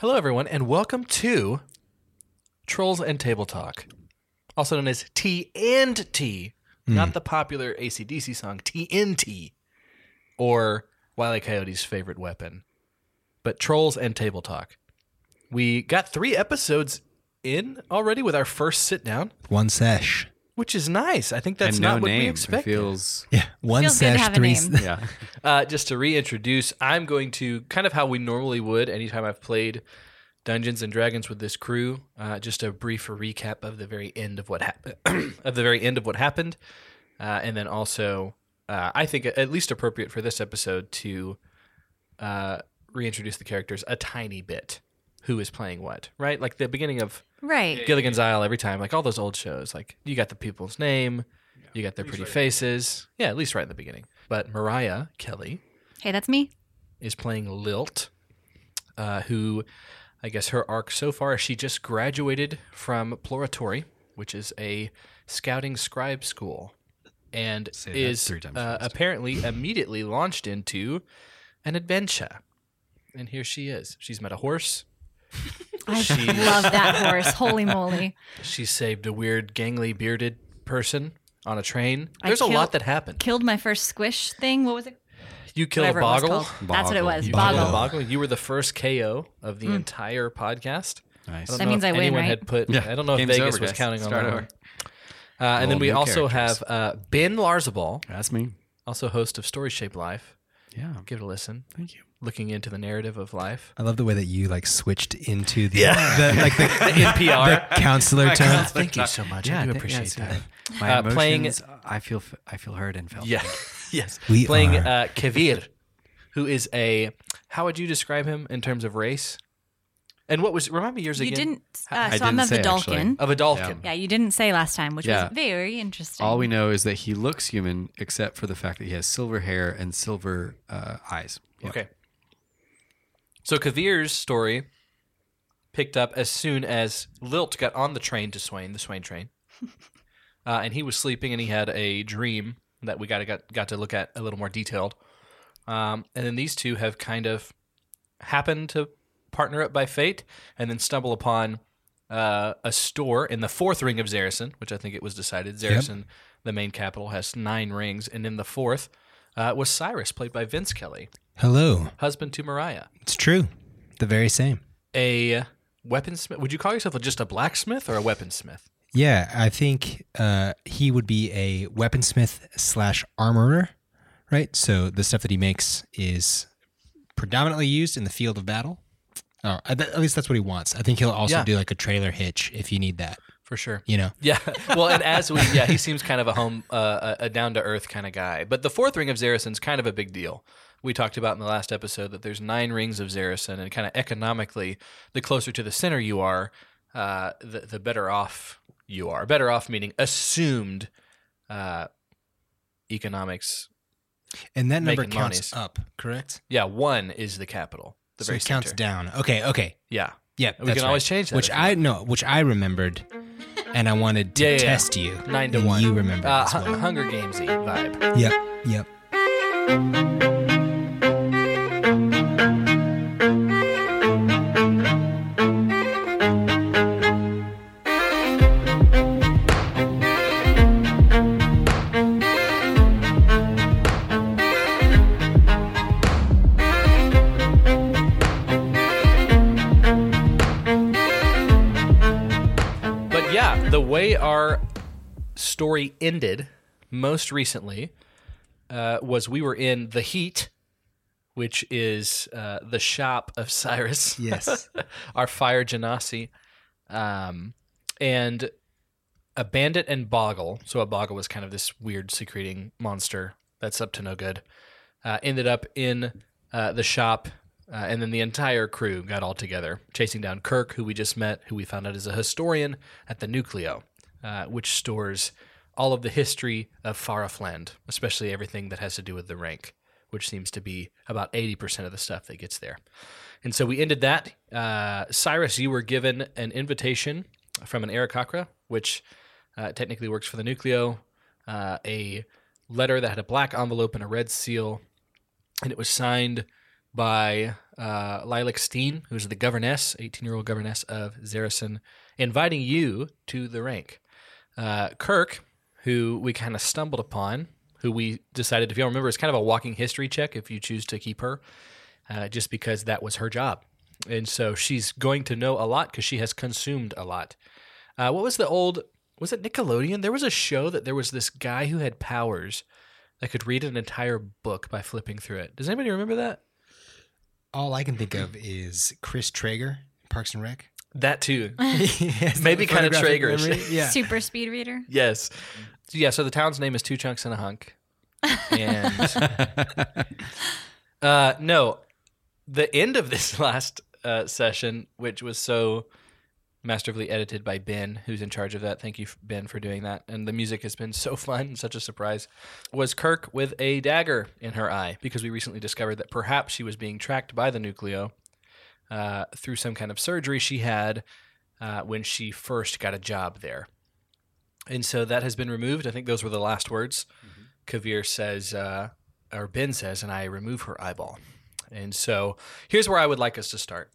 Hello, everyone, and welcome to Trolls and Table Talk, also known as T and T, not hmm. the popular ACDC song TNT, or Wile E. Coyote's favorite weapon, but Trolls and Table Talk. We got three episodes in already with our first sit down, One sesh. Which is nice. I think that's and not no what we name. It expected. feels Yeah. One Feels good to sesh, have a three. yeah. Uh, just to reintroduce, I'm going to kind of how we normally would anytime I've played Dungeons and Dragons with this crew. Uh, just a brief recap of the very end of what happened, of the very end of what happened, uh, and then also, uh, I think at least appropriate for this episode to uh, reintroduce the characters a tiny bit. Who is playing what? Right, like the beginning of Right. Gilligan's Isle every time, like all those old shows. Like you got the people's name, you got their pretty faces. Yeah, at least right in the beginning. But Mariah Kelly Hey, that's me. is playing Lilt, uh, who I guess her arc so far is she just graduated from Ploratory, which is a scouting scribe school, and Say that is three times uh, apparently immediately launched into an adventure. And here she is. She's met a horse. I She- love that horse. Holy moly. She saved a weird, gangly, bearded person on a train. I There's a killed- lot that happened. Killed my first squish thing. What was it? You killed a Whatever it was boggle. called. That's what it Boggle. was. You Boggle. killed boggle. You were the first KO of the entire podcast. Nice. I don't That know means if I win, anyone right? had put. Yeah, I don't know if game's Vegas over, was guys. counting on Start that. over. one. Uh, and then All we new also characters. have uh, Ben Larzabal, That's me. also host of Story Shape Life. Yeah. Give it a listen. Thank you. Looking into the narrative of life. I love the way that you like switched into the, Yeah. the like the, NPR. the counselor tone. Thank you so much. Yeah, I do appreciate yes, that. My Uh, playing- emotions, I feel I feel heard and felt. Yeah. yes. We Playing are- uh, Kavir, who is a. How would you describe him in terms of race? And what was remind me yours You again didn't. I Uh, so I'm didn't of the say, actually. Dalkin. of a Dalkin. Yeah, you didn't say last time, which Yeah. was very interesting. All we know is that he looks human, except for the fact that he has silver hair and silver uh, eyes. Yeah. Okay. So Kavir's story picked up as soon as Lilt got on the train to Swain, the Swain train, uh, and he was sleeping, and he had a dream that we got to got, got to look at a little more detailed. Um, and then these two have kind of happened to partner up by fate, and then stumble upon uh, a store in the fourth ring of Zarison, which I think it was decided Zarison, the main capital, has nine rings, and in the fourth uh, was Cyrus, played by Vince Kelly Hello. husband to Mariah. It's true. The very same. A weaponsmith. Would you call yourself just a blacksmith or a weaponsmith? Yeah, I think uh, he would be a weaponsmith slash armorer, right? So the stuff that he makes is predominantly used in the field of battle. Oh, at at least that's what he wants. I think he'll also Yeah. do like a trailer hitch if you need that. For sure. You know, Yeah. Well, and as we, yeah, he seems kind of a home, uh, a, down to earth kind of guy. But the fourth ring of Zarison's kind of a big deal. We talked about in the last episode that there's nine rings of Zarison, and kind of economically, the closer to the center you are, uh, the the better off you are. Better off meaning assumed uh, economics. and that number counts monies. up, correct? Yeah, one is the capital. The so very it counts down. Okay, okay. Yeah. Yeah, We that's can always right. change that Which I know, which I remembered, and I wanted to Yeah, yeah, yeah. test you. Nine to one. You remember uh, well. Hunger Gamesy vibe. Yep, yep. Our story ended most recently uh, was we were in the heat, which is uh, the shop of Cyrus. Yes. our fire genasi, um, and a bandit and Boggle. So a Boggle was kind of this weird secreting monster that's up to no good. Uh, ended up in uh, the shop, uh, and then the entire crew got all together, chasing down Kirk, who we just met, who we found out is a historian at the Nucleo, uh, which stores all of the history of Farafland, especially everything that has to do with the rank, which seems to be about 80% of the stuff that gets there. And so we ended that. Uh, Cyrus, you were given an invitation from an Aarakocra, which uh, technically works for the Nucleo, uh, a letter that had a black envelope and a red seal, and it was signed by uh, Lilac Steen, who's the governess, 18 year old governess of Zarison, inviting you to the rank. Uh, Kirk, who we kind of stumbled upon, who we decided, if you don't remember, is kind of a walking history check if you choose to keep her, uh, just because that was her job. And so she's going to know a lot because she has consumed a lot. Uh, what was the old, was it Nickelodeon? There was a show that there was this guy who had powers that could read an entire book by flipping through it. Does anybody remember that? All I can think of is Chris Traeger, Parks and Rec. That too. Yes, Maybe the kind of photographic Traegerish. memory. Yeah. Super speed reader. Yes. Yeah, so the town's name is Two Chunks and a Hunk. And uh no, the end of this last uh session, which was so masterfully edited by Ben, who's in charge of that. Thank you Ben for doing that. And the music has been so fun, such a surprise. Was Kirk with a dagger in her eye because we recently discovered that perhaps she was being tracked by the Nucleo uh, through some kind of surgery she had uh, when she first got a job there. And so that has been removed. I think those were the last words. Kavir says, uh, or Ben says, and I remove her eyeball. And so here's where I would like us to start.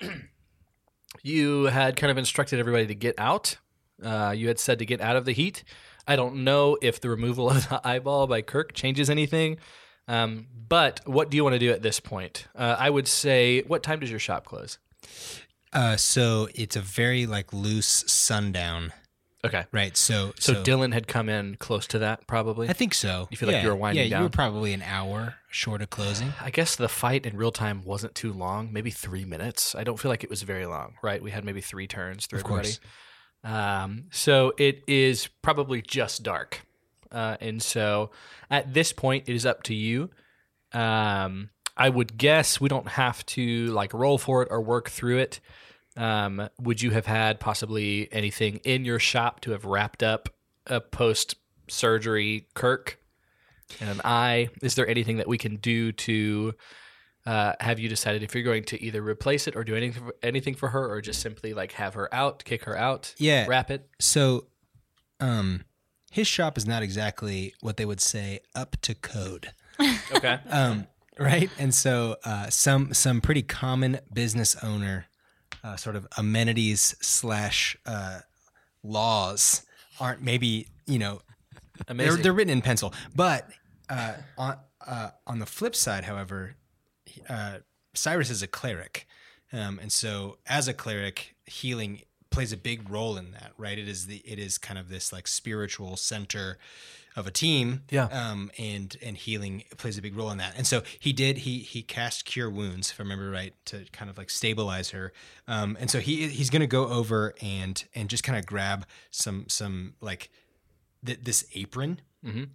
you had kind of instructed everybody to get out. Uh, you had said to get out of the heat. I don't know if the removal of the eyeball by Kirk changes anything. Um, but what do you want to do at this point? Uh, I would say, what time does your shop close? Uh, so it's a very like loose sundown, Okay. right? So So, Dylan had come in close to that, probably. I think so. You feel like you were winding yeah, down? you were probably an hour short of closing. I guess the fight in real time wasn't too long, maybe three minutes. I don't feel like it was very long, right? We had maybe three turns through Of everybody. course. Um, so it is probably just dark. Uh, and so at this point, it is up to you. Um, I would guess we don't have to like roll for it or work through it. Um, would you have had possibly anything in your shop to have wrapped up a post surgery Kirk and an eye? Is there anything that we can do to uh, have you decided if you're going to either replace it or do anything for, anything for her, or just simply like have her out, kick her out, Yeah. wrap it? So, um, his shop is not exactly what they would say up to code. Okay. um, right? And so uh, some some pretty common business owner uh, sort of amenities slash uh, laws aren't maybe you know they're, they're written in pencil, but uh, on uh, on the flip side, however, uh, Cyrus is a cleric, um, and so as a cleric, healing plays a big role in that, right? It is the it is kind of this like spiritual center of a team, Yeah. Um, and and healing plays a big role in that. And so he did he he cast cure wounds, if I remember right, to kind of like stabilize her. Um, and so he he's gonna go over and and just kind of grab some some like th- this apron Mhm.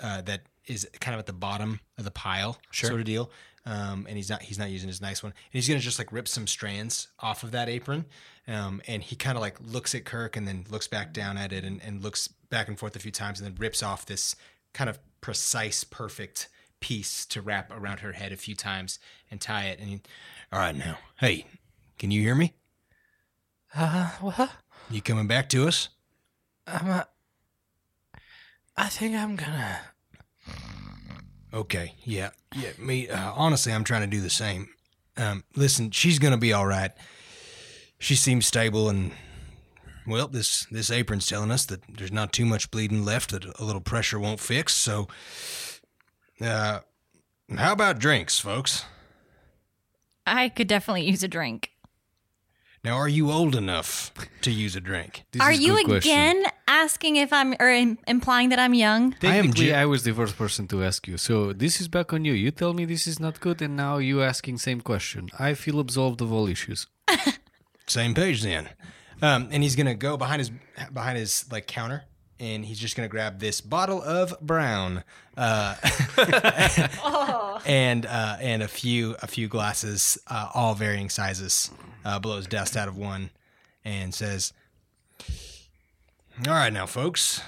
uh, that is kind of at the bottom of the pile, Sure. sort of deal. Um, and he's not he's not using his nice one. And he's gonna just like rip some strands off of that apron. Um, and he kind of like looks at Kirk and then looks back down at it and, and looks back and forth a few times and then rips off this kind of precise, perfect piece to wrap around her head a few times and tie it. And he, all right now, hey, can you hear me? Uh, what? You coming back to us? I'm. Uh, I think I'm gonna. Okay, yeah, yeah. Me, uh, honestly, I'm trying to do the same. Um, listen, she's gonna be all right. She seems stable, and well, this this apron's telling us that there's not too much bleeding left that a little pressure won't fix. So, uh, how about drinks, folks? I could definitely use a drink. Now, are you old enough to use a drink? This Are is you good question. again asking if I'm or im- implying that I'm young? I am Technically, ju- I was the first person to ask you. So this is back on you. You tell me this is not good, and now you asking same question. I feel absolved of all issues. Same page then. Um, and he's gonna go behind his behind his like counter, and he's just gonna grab this bottle of brown, uh, and uh, and a few a few glasses, uh, all varying sizes. Uh, blows dust out of one, and says, "All right, now, folks,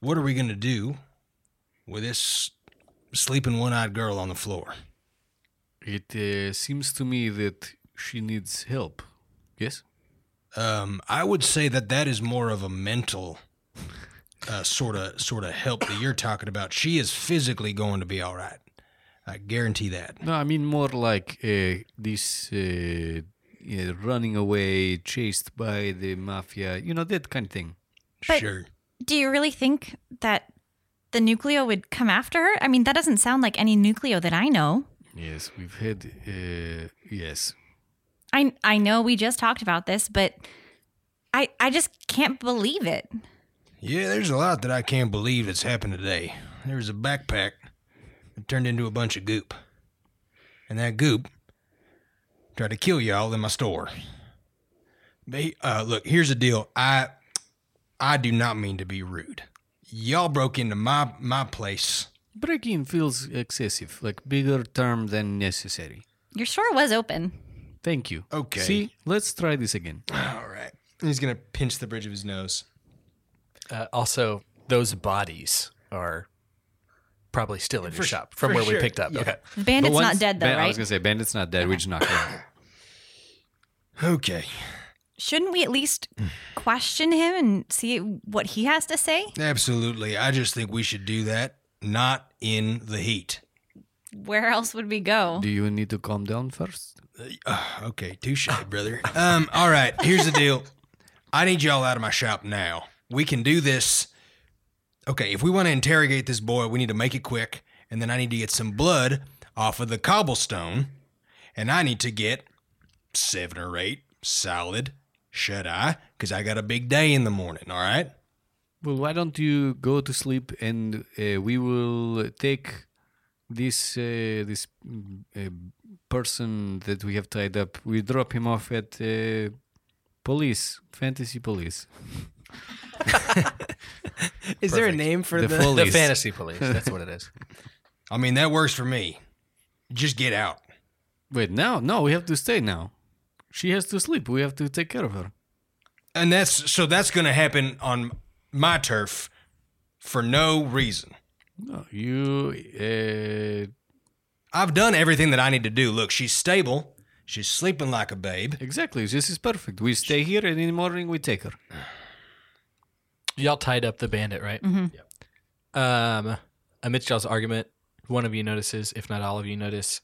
what are we gonna do with this sleeping one-eyed girl on the floor?" It uh, seems to me that she needs help. Yes. Um, I would say that that is more of a mental uh, sort of sort of help that you're talking about. She is physically going to be all right. I guarantee that. No, I mean more like uh, this uh, uh, running away, chased by the mafia. You know that kind of thing. But- sure. Do you really think that the Nucleo would come after her? I mean, that doesn't sound like any Nucleo that I know. Yes, we've had. Uh, yes, I I know we just talked about this, but I I just can't believe it. Yeah, there's a lot that I can't believe that's happened today. There was a backpack that turned into a bunch of goop. And that goop tried to kill y'all in my store. But uh, look, here's the deal. I I do not mean to be rude. Y'all broke into my my place. breaking feels excessive, like bigger term than necessary. Your store was open. Thank you. Okay. See, let's try this again. All right. He's gonna pinch the bridge of his nose. Uh, also, those bodies are probably still in your For- shop from for where we picked up. yeah. Okay. The bandit's But not dead though, Ban- I was gonna say bandit's not dead. We just knocked him out. Okay. Shouldn't we at least question him and see what he has to say? Absolutely. I just think we should do that, not in the heat. Where else would we go? Do you need to calm down first? Uh, okay, touche, brother. Um, all right, here's the deal. I need y'all out of my shop now. We can do this. Okay, if we want to interrogate this boy, we need to make it quick, and then I need to get some blood off of the cobblestone, and I need to get seven or eight solid shut eye, because I got a big day in the morning, all right? Well, why don't you go to sleep and uh, we will take this uh, this mm, uh, person that we have tied up. We drop him off at uh, police, fantasy police. Is there a name for The the? The fantasy police. That's what it is. I mean, that works for me. Just get out. Wait, now? No, we have to stay now. She has to sleep. We have to take care of her. And that's so that's going to happen on my turf for no reason. No, you. Uh, I've done everything that I need to do. Look, she's stable. She's sleeping like a babe. exactly. This is perfect. We stay here, and in the morning we take her. Y'all tied up the bandit, right? Mm-hmm. Um, amidst y'all's argument, one of you notices, if not all of you notice,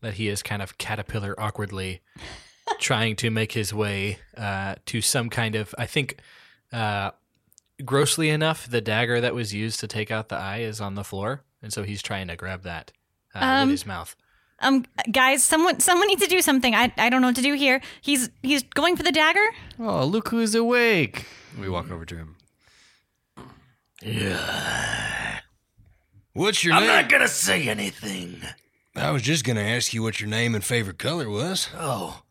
that he is kind of caterpillar awkwardly trying to make his way uh, to some kind of, I think, uh, grossly enough, the dagger that was used to take out the eye is on the floor, and so he's trying to grab that uh, Um, with his mouth. Um, guys, someone someone needs to do something. I I don't know what to do here. He's he's going for the dagger. Oh, look who is awake! We walk over to him. Yeah. What's your I'm name? not gonna say anything. I was just going to ask you what your name and favorite color was. Oh.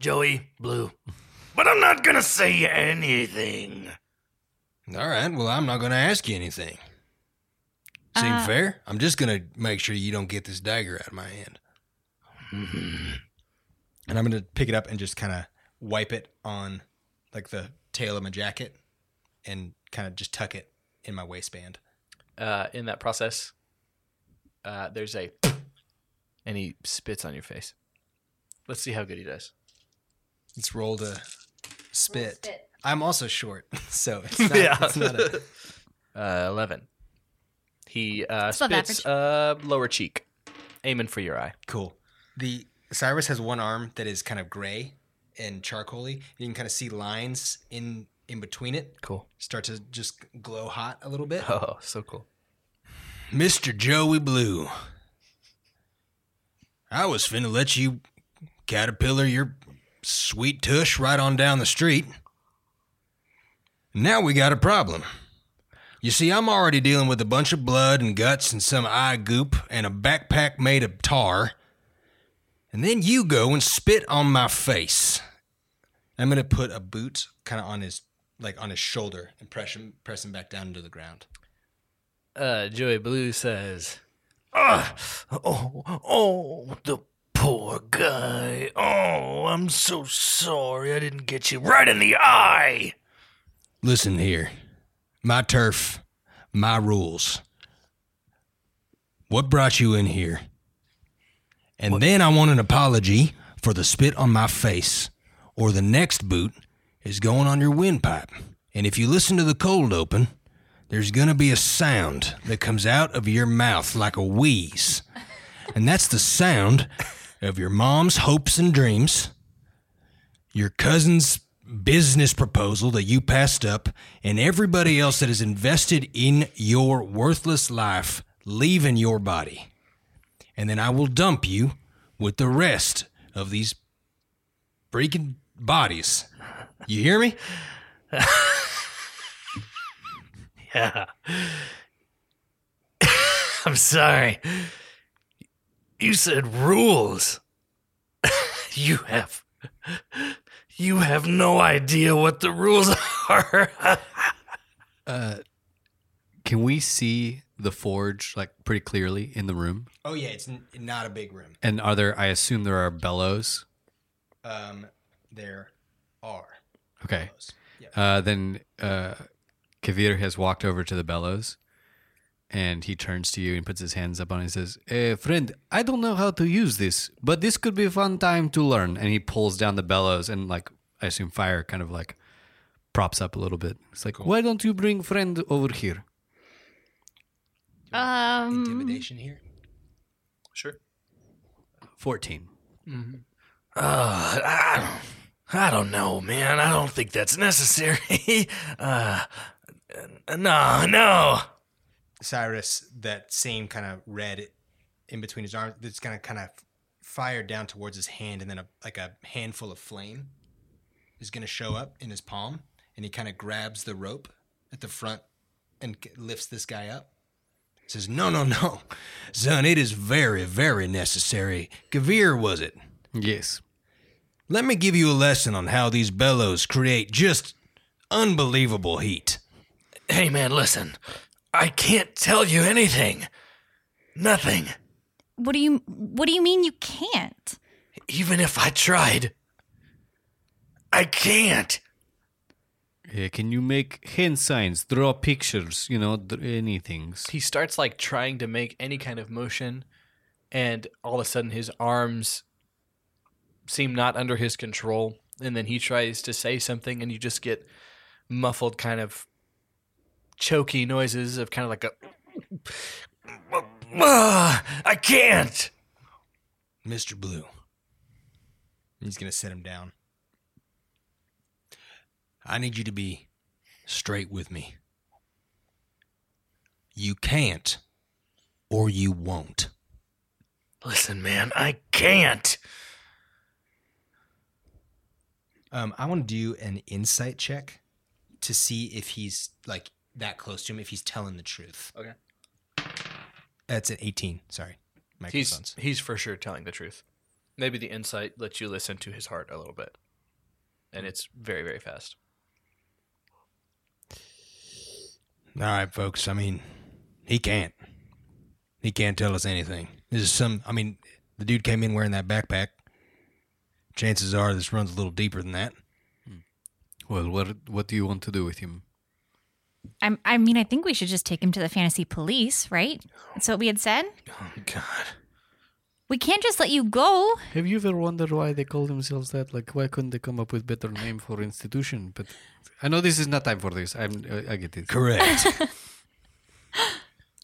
Joey, blue. But I'm not gonna say anything. All right. Well, I'm not going to ask you anything. Seem Uh, fair? I'm just going to make sure you don't get this dagger out of my hand. And I'm going to pick it up and just kind of wipe it on like the tail of my jacket and kind of just tuck it in my waistband. Uh, in that process, uh, there's a, and he spits on your face. Let's see how good he does. Let's roll to spit. I'm also short, so it's not, it's not a, Uh, Eleven. He uh, spits uh, lower cheek, aiming for your eye. cool. The Cyrus has one arm that is kind of gray and charcoaly. You can kind of see lines in in between it Cool. start to just glow hot a little bit. Oh, so cool. Mr. Joey Blue. I was finna let you caterpillar your sweet tush right on down the street. Now we got a problem. You see, I'm already dealing with a bunch of blood and guts and some eye goop and a backpack made of tar. And then you go and spit on my face. I'm gonna put a boot kind of on his like on his shoulder and press him press him back down into the ground. Uh, Joey Blue says, Oh, oh, the poor guy. Oh, I'm so sorry I didn't get you right in the eye. Listen here. My turf, my rules. What brought you in here? And then I want an apology for the spit on my face, or the next boot is going on your windpipe. And if you listen to the cold open, there's going to be a sound that comes out of your mouth like a wheeze. And that's the sound of your mom's hopes and dreams, your cousin's business proposal that you passed up, and everybody else that is invested in your worthless life leaving your body. And then I will dump you with the rest of these freaking bodies. You hear me? Yeah. I'm sorry. You said rules. you have. You have no idea what the rules are. Can we see the forge like pretty clearly in the room? Oh yeah, it's n- not a big room. And are there? I assume there are bellows. Um, there are. Okay. Uh, then uh, Kavir has walked over to the bellows, and he turns to you and puts his hands up on it and says, uh, "Friend, I don't know how to use this, but this could be a fun time to learn." And he pulls down the bellows, and like I assume fire kind of like props up a little bit. It's like, "Why don't you bring friend over here?" Um, Intimidation here. Sure. Fourteen. Uh, I, I don't know, man. I don't think that's necessary. uh, no, no. Cyrus, that same kind of red in between his arms, that's gonna kind of fire down towards his hand, and then a like a handful of flame is gonna show up in his palm, and he kind of grabs the rope at the front and lifts this guy up. Says, "No, no, no, son. It is very, very necessary. Kavir was it? Yes. Let me give you a lesson on how these bellows create just unbelievable heat." Hey, man, listen. I can't tell you anything. Nothing. what do you What do you mean you can't? Even if I tried, I can't. Yeah, can you make hand signs, draw pictures, you know, th- anything? He starts like trying to make any kind of motion, and all of a sudden his arms seem not under his control. And then he tries to say something, and you just get muffled, kind of choky noises of kind of like a. Ah, I can't. Mr. Blue. He's going to sit him down. I need you to be straight with me. You can't, or you won't. Listen, man, I can't. Um, I want to do an insight check to see if he's like that close to him, if he's telling the truth. Okay. That's an 18. Sorry. He's Microphones. he's for sure telling the truth. Maybe the insight lets you listen to his heart a little bit, and it's very very fast. All right, folks. I mean, he can't. He can't tell us anything. This is some. I mean, the dude came in wearing that backpack. Chances are this runs a little deeper than that. Hmm. Well, what what do you want to do with him? I I mean, I think we should just take him to the fantasy police, right? That's what we had said. Oh, God. We can't just let you go. Have you ever wondered why they call themselves that? Like, why couldn't they come up with better name for institution? But I know this is not time for this. I'm I I get it. Correct.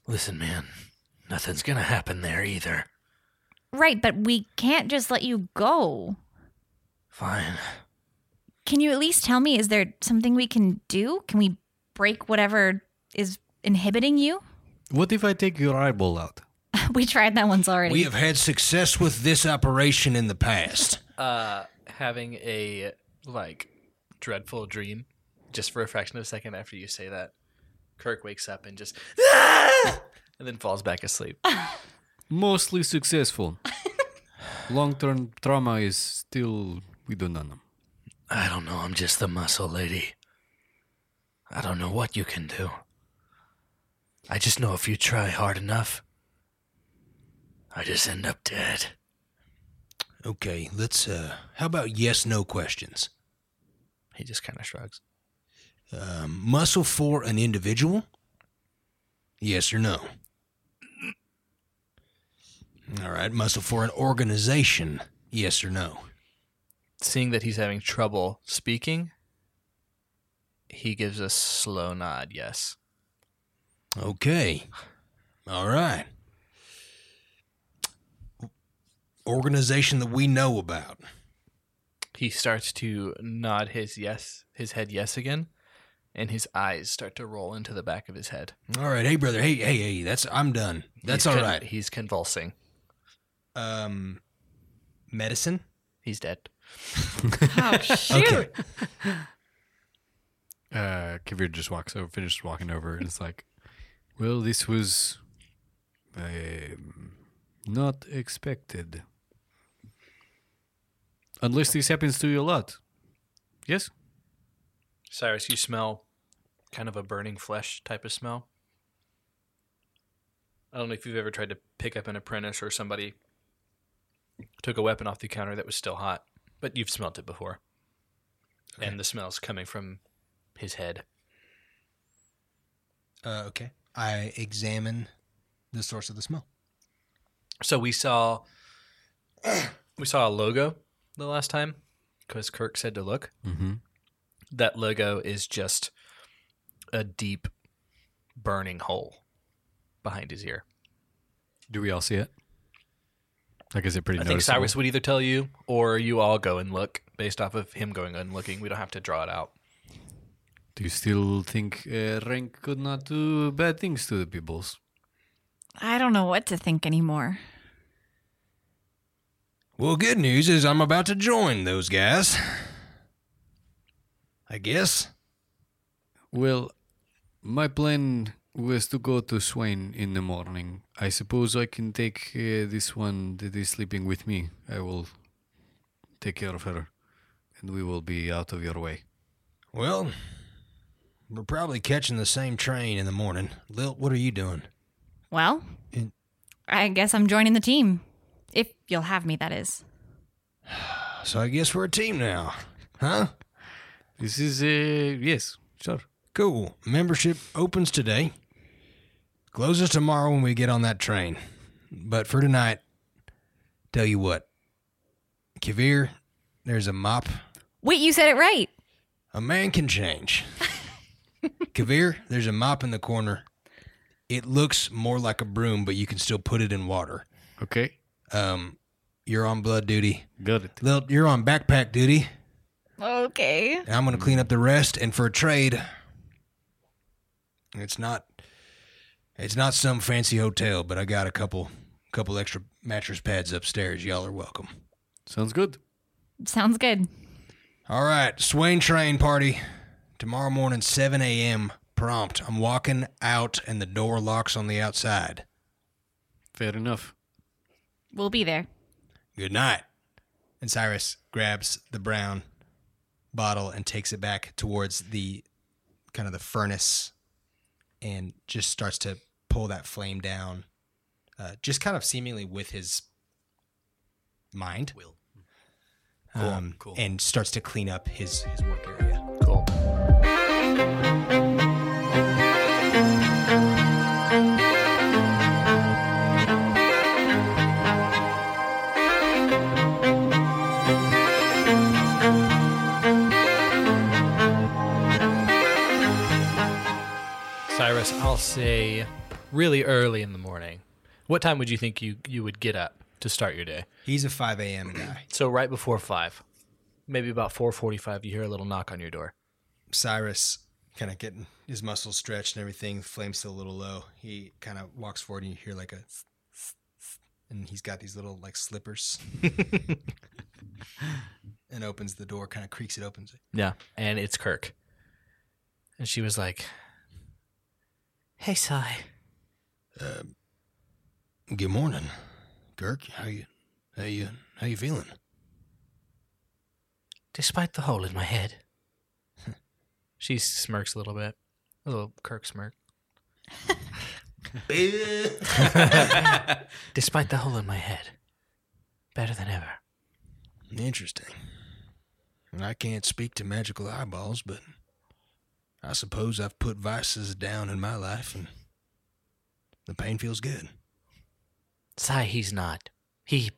Listen, man, nothing's gonna happen there either. Right, but we can't just let you go. Fine. Can you at least tell me is there something we can do? Can we break whatever is inhibiting you? What if I take your eyeball out? we tried that once already. we have had success with this operation in the past. Uh, having a like dreadful dream, just for a fraction of a second after you say that, Kirk wakes up and just and then falls back asleep. Mostly successful. Long term trauma is still we don't know. I don't know. I'm just the muscle lady. I don't know what you can do. I just know if you try hard enough, I just end up dead. Okay, let's. uh How about yes no questions? He just kind of shrugs. Um, muscle for an individual? Yes or no? All right, muscle for an organization? Yes or no? Seeing that he's having trouble speaking, he gives a slow nod. Yes. Okay. All right. Organization that we know about. He starts to nod his yes, his head yes again, and his eyes start to roll into the back of his head. All right. Hey, brother. Hey, hey, hey. That's I'm done. That's He's all con- right. He's convulsing. Um, medicine. He's dead. Oh shoot! Okay. Uh, Kavir just walks over, finishes walking over, and it's like, "Well, this was um, not expected. Unless this happens to you a lot. Yes. Cyrus, you smell kind of a burning flesh type of smell. I don't know if you've ever tried to pick up an apprentice or somebody took a weapon off the counter that was still hot, but you've smelt it before. And the smell's coming from his head. Uh, okay. I examine the source of the smell. So we saw we saw a logo the last time because Kirk said to look. Mm-hmm. That logo is just a deep burning hole behind his ear. Do we all see it? Like, is it pretty I think noticeable? Cyrus would either tell you or you all go and look based off of him going and looking. We don't have to draw it out. Do you still think uh, Rank could not do bad things to the peoples? I don't know what to think anymore. Well, good news is I'm about to join those guys. I guess. Well, my plan was to go to Swain in the morning. I suppose I can take uh, this one that is sleeping with me. I will take care of her, and we will be out of your way. Well, we're probably catching the same train in the morning. Lil, what are you doing? Well, In- I guess I'm joining the team. If you'll have me, that is. So I guess we're a team now. Huh? This is, uh, yes, sure. Cool. Membership opens today. Closes tomorrow when we get on that train. But for tonight, tell you what. Kavir, there's a mop. Wait, you said it right. A man can change. Kavir, there's a mop in the corner. It looks more like a broom, but you can still put it in water. Okay, Um, you're on blood duty. got it. Lilt, you're on backpack duty. Okay. And I'm going to clean up the rest. And for a trade, it's not it's not some fancy hotel, but I got a couple couple extra mattress pads upstairs. Y'all are welcome. Sounds good. Sounds good. All right, Swain train party tomorrow morning, 7 a.m. prompt. I'm walking out, and the door locks on the outside. Fair enough. We'll be there. Good night. And Cyrus grabs the brown bottle and takes it back towards the kind of the furnace and just starts to pull that flame down, uh, just kind of seemingly with his mind. Will. Um, cool. And starts to clean up his, his work area. Cool. Cyrus, I'll say really early in the morning. What time would you think you, you would get up to start your day? He's a 5 a.m. guy. So right before five, maybe about four forty-five, you hear a little knock on your door. Cyrus kind of getting his muscles stretched and everything, flame's still a little low. He kind of walks forward and you hear like a and he's got these little like slippers and opens the door, kind of creaks it opens it. Yeah, and it's Kirk. And she was like, "Hey, Cy, um, Good morning, Kirk. How you? How you? How you feeling? despite the hole in my head." She smirks a little bit, a little Kirk smirk. despite the hole in my head, better than ever. Interesting. And I can't speak to magical eyeballs, but I suppose I've put vices down in my life, and the pain feels good. Cy, he's not. He.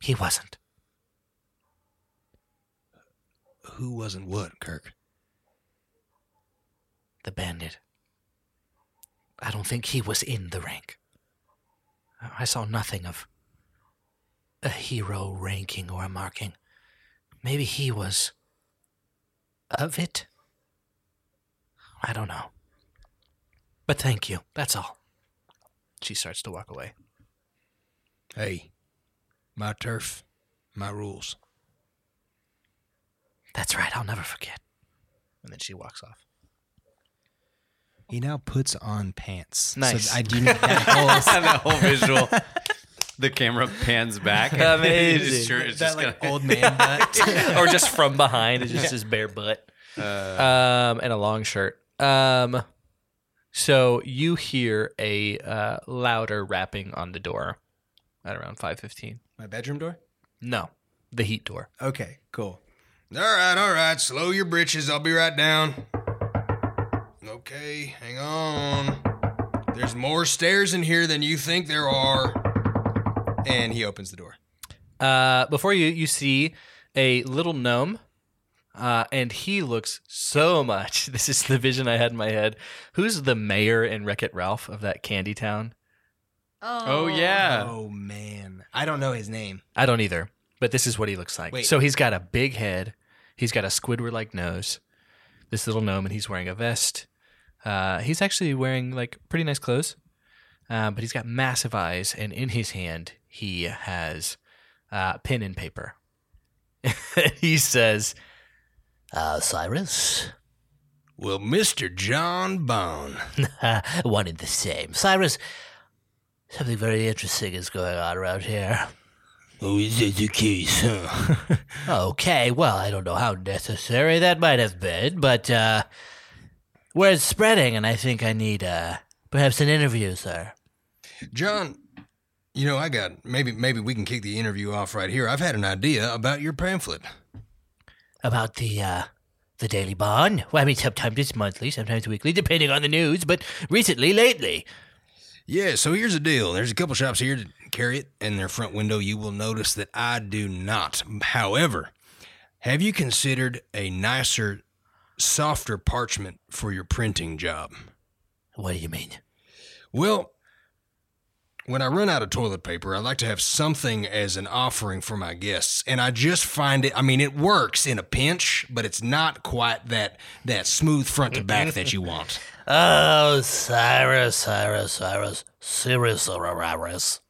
He wasn't. Who wasn't what, Kirk? The bandit. I don't think he was in the rank. I saw nothing of a hero ranking or a marking. Maybe he was of it? I don't know. But thank you. That's all. She starts to walk away. Hey, my turf, my rules. That's right. I'll never forget. And then she walks off. He now puts on pants. Nice. So I do need that whole that whole visual. The camera pans back. Amazing. His shirt is just like gonna- old man butt. or just from behind, it's just his bare butt. um, and a long shirt. Um, so you hear a uh, louder rapping on the door at around five fifteen. My bedroom door. No, the heat door. Okay, cool. All right, all right. Slow your britches. I'll be right down. Okay, hang on. There's more stairs in here than you think there are. And he opens the door. Uh, before you, you see a little gnome, uh, and he looks so much. This is the vision I had in my head. Who's the mayor in Wreck It Ralph of that candy town? Oh yeah. Oh man, I don't know his name. I don't either, but this is what he looks like. Wait. So he's got a big head. He's got a Squidward like nose. This little gnome, and he's wearing a vest. Uh, he's actually wearing like pretty nice clothes, uh, but he's got massive eyes, and in his hand he has uh, pen and paper. he says, Uh, Cyrus? Well, Mr. John Bone. One and the same. Cyrus, something very interesting is going on around here. Oh, is that the case, huh? Okay, well, I don't know how necessary that might have been, but uh, word's spreading, and I think I need uh, perhaps an interview, sir. John, you know, I got maybe maybe we can kick the interview off right here. I've had an idea about your pamphlet. About the uh, the Daily Bond. Well, I mean, sometimes it's monthly, sometimes weekly, depending on the news. But recently, lately, Yeah, so here's the deal. There's a couple shops here that carry it in their front window. You will notice that I do not. However, have you considered a nicer, softer parchment for your printing job? what do you mean? Well, when I run out of toilet paper, I like to have something as an offering for my guests, and I just find it. I mean, it works in a pinch, but it's not quite that that smooth front to back that you want. Oh, Cyrus, Cyrus, Cyrus, Cyrus, Cyrus.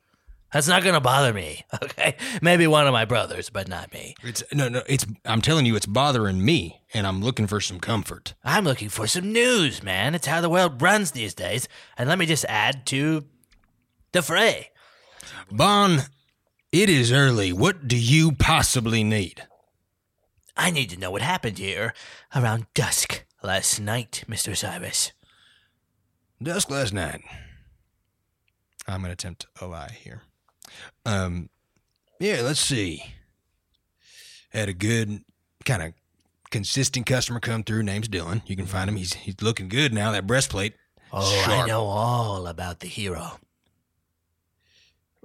That's not gonna bother me, okay? Maybe one of my brothers, but not me. It's no, no. It's I'm telling you, it's bothering me, and I'm looking for some comfort. I'm looking for some news, man. It's how the world runs these days. And let me just add to the fray. Bon, it is early. What do you possibly need? I need to know what happened here around dusk last night, Mr. Cyrus. Dusk last night. I'm gonna attempt a lie here. Um, yeah, let's see. Had a good kind of consistent customer come through. Name's Dylan. You can find him. He's he's looking good now. That breastplate. Oh, I know all about the hero.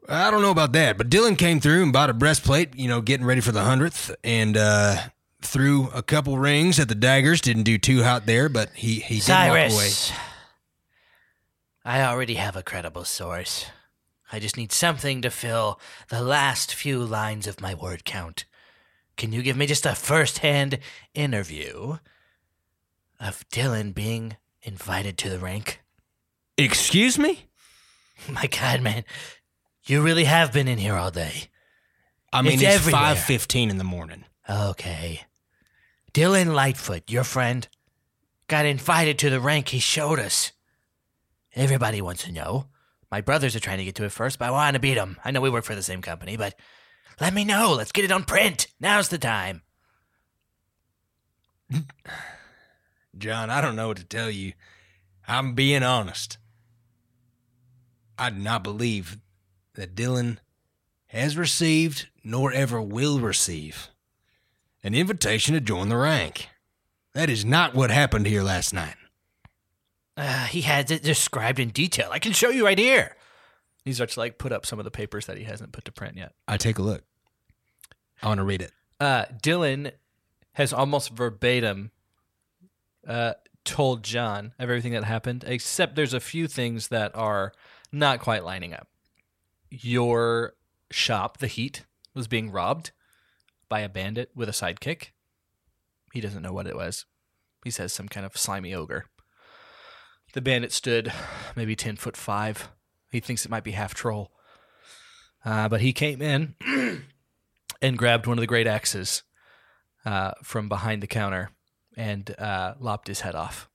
I don't know about that, but Dylan came through and bought a breastplate. You know, getting ready for the hundredth, and uh, threw a couple rings at the daggers. Didn't do too hot there, but he he did walk away. I already have a credible source. I just need something to fill the last few lines of my word count. Can you give me just a first hand interview of Dylan being invited to the rank? Excuse me. My God, man. You really have been in here all day. I mean, It's it's, everywhere. five fifteen in the morning. Okay. Dylan Lightfoot, your friend, got invited to the rank he showed us. Everybody wants to know. My brothers are trying to get to it first, but I want to beat them. I know we work for the same company, but let me know. Let's get it on print. Now's the time. John, I don't know what to tell you. I'm being honest. I do not believe that Dylan has received nor ever will receive an invitation to join the rank. That is not what happened here last night. Uh, he has it described in detail. I can show you right here. he starts to like put up some of the papers that he hasn't put to print yet. I take a look. I want to read it. Uh, Dylan has almost verbatim uh, told John of everything that happened, except there's a few things that are not quite lining up. Your shop, the Heat, was being robbed by a bandit with a sidekick. He doesn't know what it was. He says some kind of slimy ogre. The bandit stood maybe 10 foot 5. He thinks it might be half troll. Uh, but he came in and grabbed one of the great axes uh, from behind the counter and uh, lopped his head off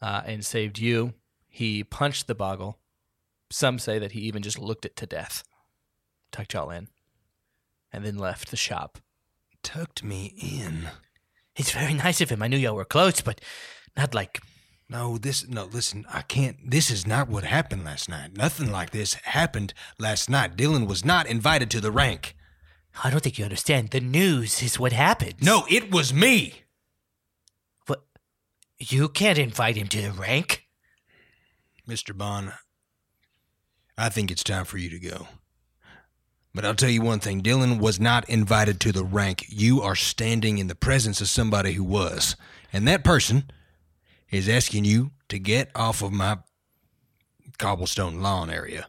uh, and saved you. He punched the boggle. Some say that he even just looked it to death, tucked y'all in, and then left the shop. Tucked me in. It's very nice of him. I knew y'all were close, but not like. No, this no. Listen, I can't. This is not what happened last night. Nothing like this happened last night. Dylan was not invited to the rank. I don't think you understand. The news is what happened. No, it was me. What? You can't invite him to the rank. Mr. Bond, I think it's time for you to go. But I'll tell you one thing Dylan was not invited to the rank. You are standing in the presence of somebody who was. And that person is asking you to get off of my cobblestone lawn area.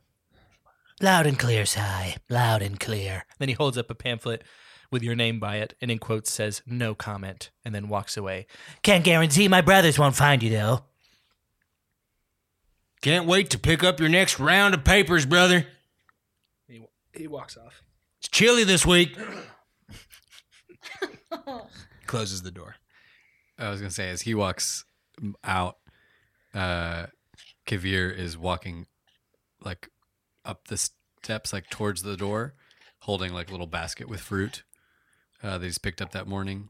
Loud and clear, Sai. Loud and clear. Then he holds up a pamphlet with your name by it and in quotes says, no comment, and then walks away. Can't guarantee my brothers won't find you, though. Can't wait to pick up your next round of papers, brother. He, he walks off. It's chilly this week. Closes the door. I was gonna say as he walks out, uh, Kavir is walking like up the steps, like towards the door, holding like a little basket with fruit uh, that he's picked up that morning.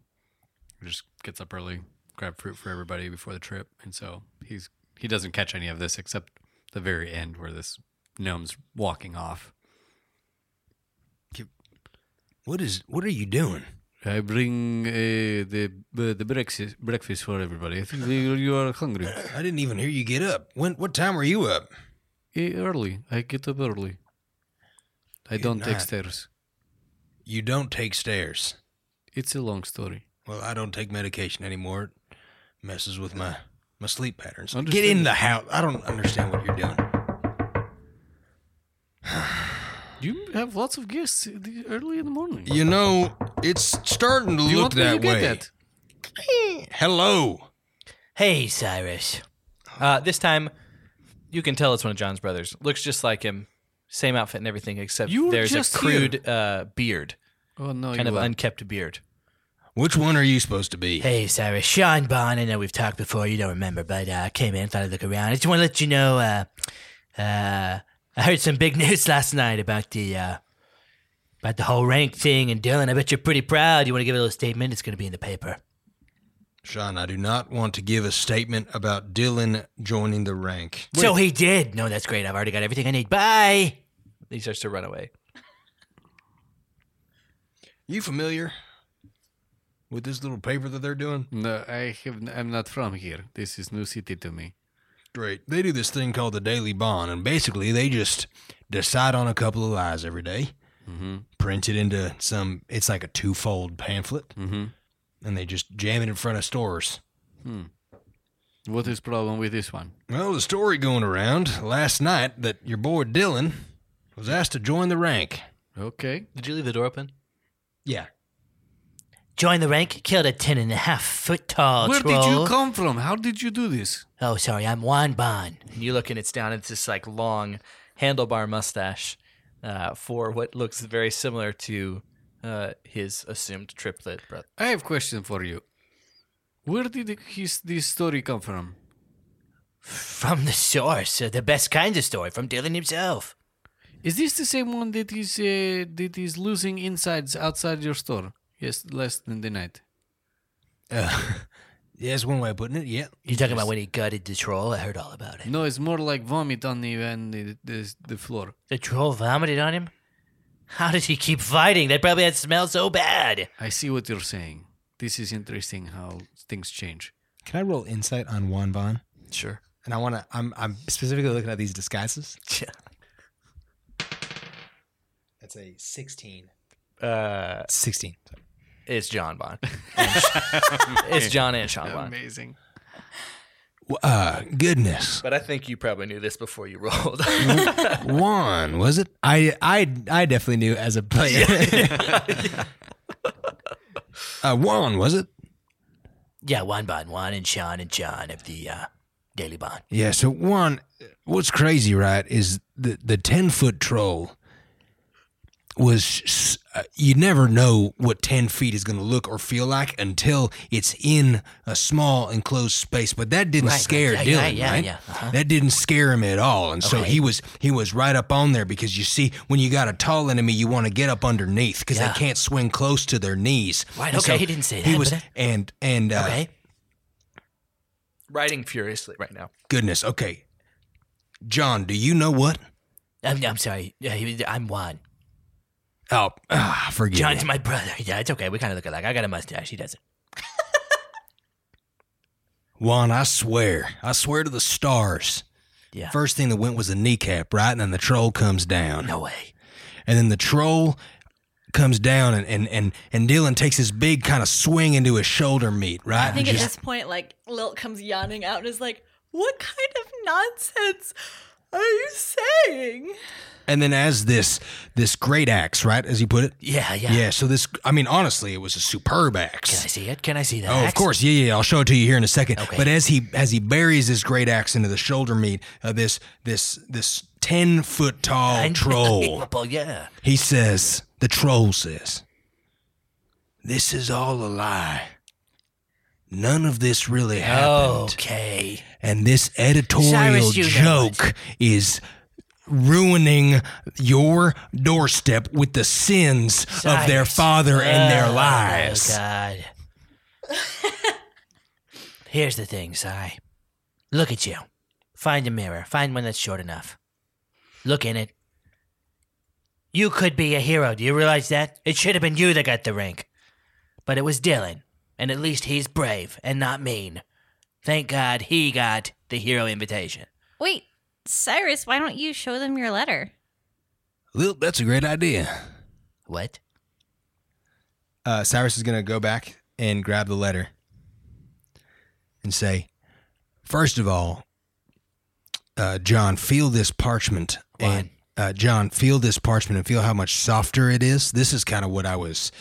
Just gets up early, grab fruit for everybody before the trip, and so he's he doesn't catch any of this except the very end where this gnome's walking off. What is what are you doing? I bring uh, the uh, the breakfast breakfast for everybody. I think you are hungry. I didn't even hear you get up. When what time were you up? Eh, early. I get up early. I don't take night. stairs. You don't take stairs. It's a long story. Well, I don't take medication anymore. It messes with my my sleep patterns. Get Understood. in the house. I don't understand what you're doing. You have lots of guests early in the morning. You know, it's starting to Do you look want me to that get way. that? Hello. Hey, Cyrus. Uh, this time, you can tell it's one of John's brothers. Looks just like him. Same outfit and everything, except You were there's a just crude uh, beard, Oh no, kind you of are. unkept beard. Which one are you supposed to be? Hey, Cyrus. Sean Bond. I know we've talked before. You don't remember, but uh, I came in, thought I'd look around. I just want to let you know. Uh, uh, I heard some big news last night about the uh, about the whole rank thing. And Dylan, I bet you're pretty proud. You want to give a little statement? It's going to be in the paper. Sean, I do not want to give a statement about Dylan joining the rank. So he did. No, that's great. I've already got everything I need. Bye. He starts to run away. You familiar with this little paper that they're doing? No, I have. I'm not from here. This is new city to me. Great. They do this thing called the Daily Bond, and basically they just decide on a couple of lies every day, Mm-hmm. print it into some. It's like a two-fold pamphlet, Mm-hmm. and they just jam it in front of stores. Hmm. What is the problem with this one? Well, the story going around last night that your boy Dylan was asked to join the rank. Okay. Did you leave the door open? Yeah. Join the rank. Killed a ten and a half foot tall Where troll. did you come from? How did you do this? Oh, sorry. I'm Juan Bond. And you look and it's down. It's this like long handlebar mustache uh, for what looks very similar to uh, his assumed triplet brother. I have a question for you. Where did his this story come from? From the source, uh, the best kind of story from Dylan himself. Is this the same one that is uh, that is losing insides outside your store? Yes, less than the night. Uh, yeah, that's one way of putting it. Yeah. You're talking about when he gutted the troll? I heard all about it. No, it's more like vomit on the on the, the, the floor. The troll vomited on him? How did he keep fighting? That probably had smelled so bad. I see what you're saying. This is interesting how things change. Can I roll insight on Juan Bon? Sure. And I want to. I'm I'm specifically looking at these disguises. Yeah. That's a sixteen. Uh, Sixteen. It's John Bond. it's John and Sean Bond. Amazing. Uh, goodness. But I think you probably knew this before you rolled. Juan, was it? I I I definitely knew as a player. Uh, Juan, was it? Yeah, Juan Bond, Juan and Sean and John of the uh, Daily Bond. Yeah, so Juan, what's crazy, right, is the the 10 foot troll was, uh, you never know what 10 feet is going to look or feel like until it's in a small enclosed space. But that didn't Right, scare right, Dylan, yeah, yeah, right? yeah, uh-huh. That didn't scare him at all. And so he was he was right up on there because you see, when you got a tall enemy, you want to get up underneath because Yeah. they can't swing close to their knees. Right, And okay, he didn't say that He was, but I- and, and, uh, Okay. Writing furiously right now. goodness, okay. John, do you know what? I'm, I'm sorry. Yeah, I'm Juan. Oh, ah, forgive John's me. my brother. Yeah, it's okay. We kind of look alike. I got a mustache. He doesn't. Juan, I swear, I swear to the stars. Yeah. First thing that went was a kneecap, right? And then the troll comes down. No way. And then the troll comes down and, and, and, and Dylan takes this big kind of swing into his shoulder meat, right? I think And at just- this point, like Lilt comes yawning out and is like, "What kind of nonsense are you saying?" and then as this this great axe, right? As you put it? Yeah, yeah. Yeah, so this I mean, honestly, it was a superb axe. Can I see it? Can I see that? Oh, of course, yeah, yeah. I'll show it to you here in a second. Okay. But as he as he buries this great axe into the shoulder meat of this this this ten foot tall troll, Yeah. He says, the troll says, This is all a lie. None of this really happened. Okay. And this editorial Cyrus, you know joke is ruining your doorstep with the sins of their Cyrus. father and their lives. Oh, lies. God. Here's the thing, Cy. Look at you. Find a mirror. Find one that's short enough. Look in it. You could be a hero. Do you realize that? It should have been you that got the rank. But it was Dylan. And at least he's brave and not mean. Thank God he got the hero invitation. Wait, Cyrus, why don't you show them your letter? Lil, that's a great idea. What? uh, Cyrus is gonna go back and grab the letter. And say, First of all, uh, John, feel this parchment. And uh, John, feel this parchment and feel how much softer it is. This is kind of what I was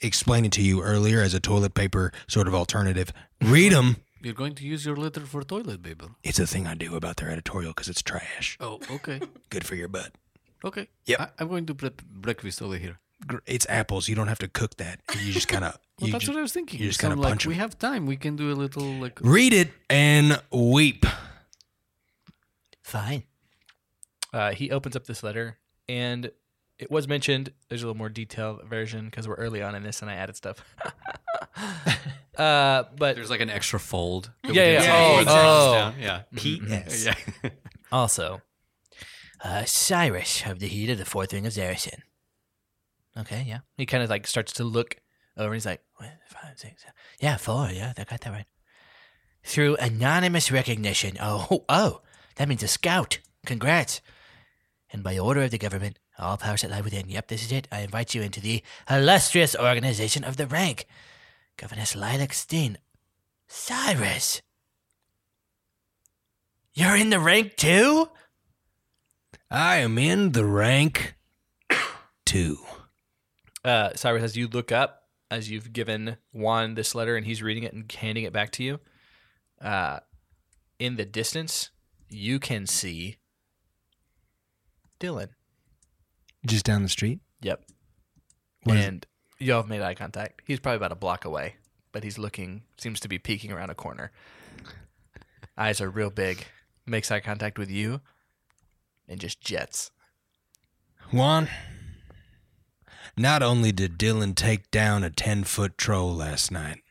explaining to you earlier as a toilet paper sort of alternative. Read them. You're going to use your letter for toilet paper. It's a thing I do about their editorial because it's trash. Oh, okay. Good for your butt. Okay. Yep. I, I'm going to prep breakfast over here. Gr- It's apples. You don't have to cook that. You just kind of. Well, that's ju- what I was thinking. you just So gotta like, punch 'em. we have time. We can do a little like. read it and weep. Fine. Uh, he opens up this letter, and it was mentioned. There's a little more detailed version because we're early on in this, and I added stuff. uh, but There's like an extra fold. that we Yeah, yeah, oh, oh. down. Yeah. P.S. Yeah. also, Uh, Cyrus of the heat of the fourth ring of Zarison. Okay, yeah. he kind of like starts to look over, and he's like, What? Five, six, seven. Yeah, four. Yeah, I got that right. Through anonymous recognition. Oh, oh, that means a scout. Congrats. And by order of the government, all powers that lie within. Yep, this is it. I invite you into the illustrious organization of the rank. Governess Lilac Steen. Cyrus. You're in the rank too? I am in the rank two. uh, Cyrus, as you look up, as you've given Juan this letter, and he's reading it and handing it back to you, uh, in the distance, you can see Dylan. Just down the street. Yep. What is- and y'all have made eye contact. He's probably about a block away, but he's looking, seems to be peeking around a corner. Eyes are real big. Makes eye contact with you, and just jets. Juan, not only did Dylan take down a 10 foot troll last night,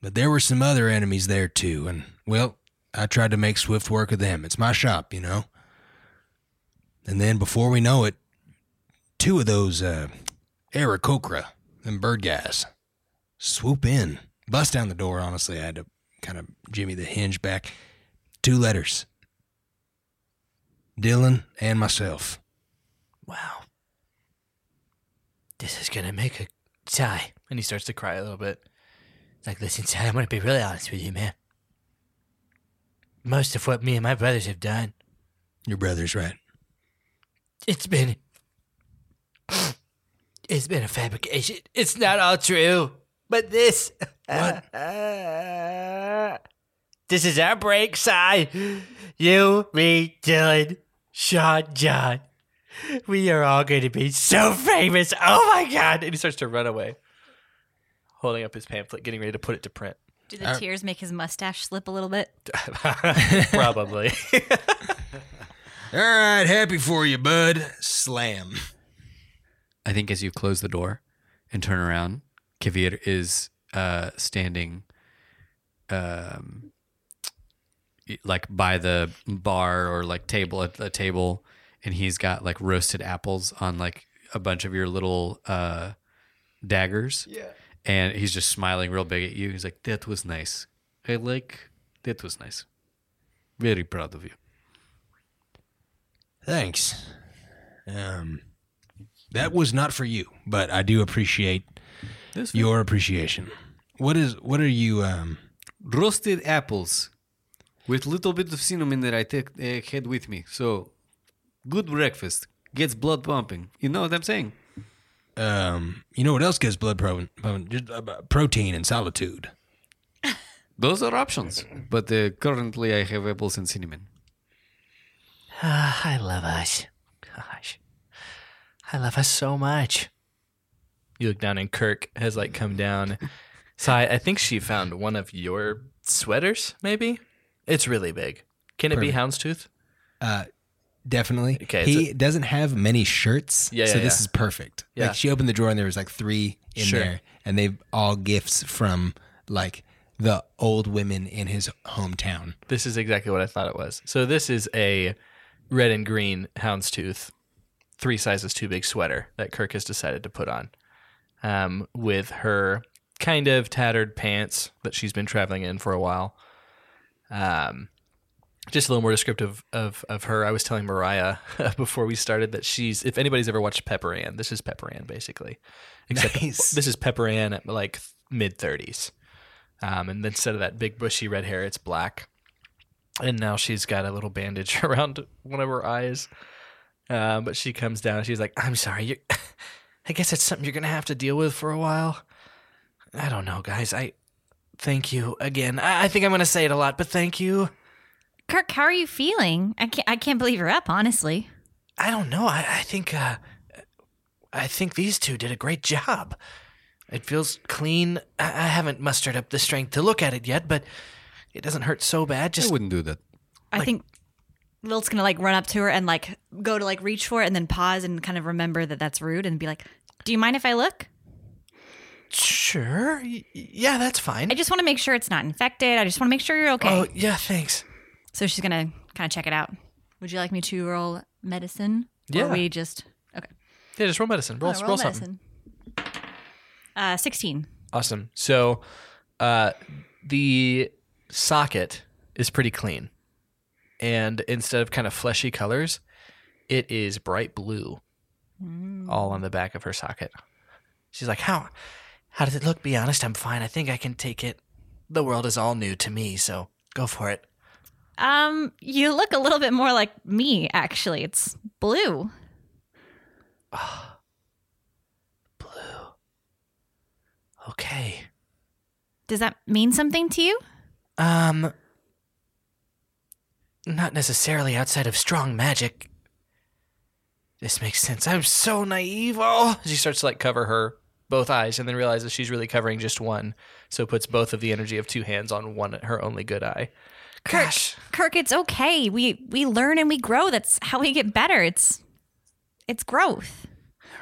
but there were some other enemies there too. And, well, I tried to make swift work of them. It's my shop, you know? And then before we know it, two of those, uh, Aarakocra, them bird guys, swoop in, bust down the door. Honestly, I had to kind of jimmy the hinge back. Two letters. Dylan and myself. Wow. This is gonna make a sigh. And he starts to cry a little bit. Like, listen, Ty, I'm going to be really honest with you, man. Most of what me and my brothers have done, Your brother's right. It's been. It's been a fabrication. It's not all true. But this. What? this is our break, Si. You, me, Dylan, Sean, John. We are all going to be so famous. Oh my God. And he starts to run away, holding up his pamphlet, getting ready to put it to print. Do the uh, tears make his mustache slip a little bit? Probably. All right, happy for you, bud. Slam. I think as you close the door and turn around, Kavir is uh, standing um, like by the bar or like table at the table, and he's got like roasted apples on like a bunch of your little uh, daggers. Yeah. And he's just smiling real big at you. He's like, "That was nice. I like that was nice. Very proud of you." Thanks. Um, that was not for you, but I do appreciate This your appreciation. What is? What are you? Um, roasted apples with little bit of cinnamon that I take uh, had with me. So good breakfast gets blood pumping. You know what I'm saying? um, you know what else gets blood pro- pro- uh, protein and solitude? Those are options. But uh, currently I have apples and cinnamon. Ah, I love us. Gosh. I love us so much. you look down, and Kirk has like come down. So I, I think she found one of your sweaters. Maybe it's really big. Can it be houndstooth? Uh, definitely. Okay, He doesn't have many shirts, Yeah, so yeah, this yeah. is perfect. Yeah. Like she opened the drawer and there was like three in Sure. there, and they all gifts from like the old women in his hometown. This is exactly what I thought it was. So this is a red and green houndstooth, three sizes too big sweater that Kirk has decided to put on, um, with her kind of tattered pants that she's been traveling in for a while. Um, just a little more descriptive of of her. I was telling Mariah before we started that she's if anybody's ever watched Pepper Ann, this is Pepper Ann basically. Except Nice. this is Pepper Ann at like mid thirties. Um, and instead of that big bushy red hair, it's black. And now she's got a little bandage around one of her eyes. Um, but she comes down. She's like, "I'm sorry. You, I guess it's something you're gonna have to deal with for a while. I don't know, guys. I thank you again. I, I think I'm gonna say it a lot, but thank you. Kirk, how are you feeling? I can't. I can't believe you're up. Honestly, I don't know. I, I think uh, I think these two did a great job. It feels clean. I, I haven't mustered up the strength to look at it yet, but it doesn't hurt so bad. I Just wouldn't do that. I think Lilt's gonna like run up to her and like go to like reach for it and then pause and kind of remember that that's rude and be like, "Do you mind if I look? sure. Y- yeah, that's fine. I just want to make sure it's not infected. I just want to make sure you're okay." Oh yeah, thanks. So she's gonna kind of check it out. Would you like me to roll medicine? Yeah. Or we just okay. Yeah, just roll medicine. Roll, Oh, roll, something. medicine. Uh, sixteen. Awesome. So, uh, the socket is pretty clean, and instead of kind of fleshy colors, it is bright blue, all on the back of her socket. She's like, how how does it look? Be honest, I'm fine. I think I can take it. The world is all new to me, so go for it. Um, you look a little bit more like me. Actually, it's blue. Blue. Okay. Does that mean something to you? Um, not necessarily outside of strong magic. This makes sense. I'm so naive. Oh, She starts to like cover her both eyes, and then realizes she's really covering just one, so puts both of the energy of two hands on one her only good eye. gosh. Kirk, it's okay. We we learn and we grow. That's how we get better. It's it's growth.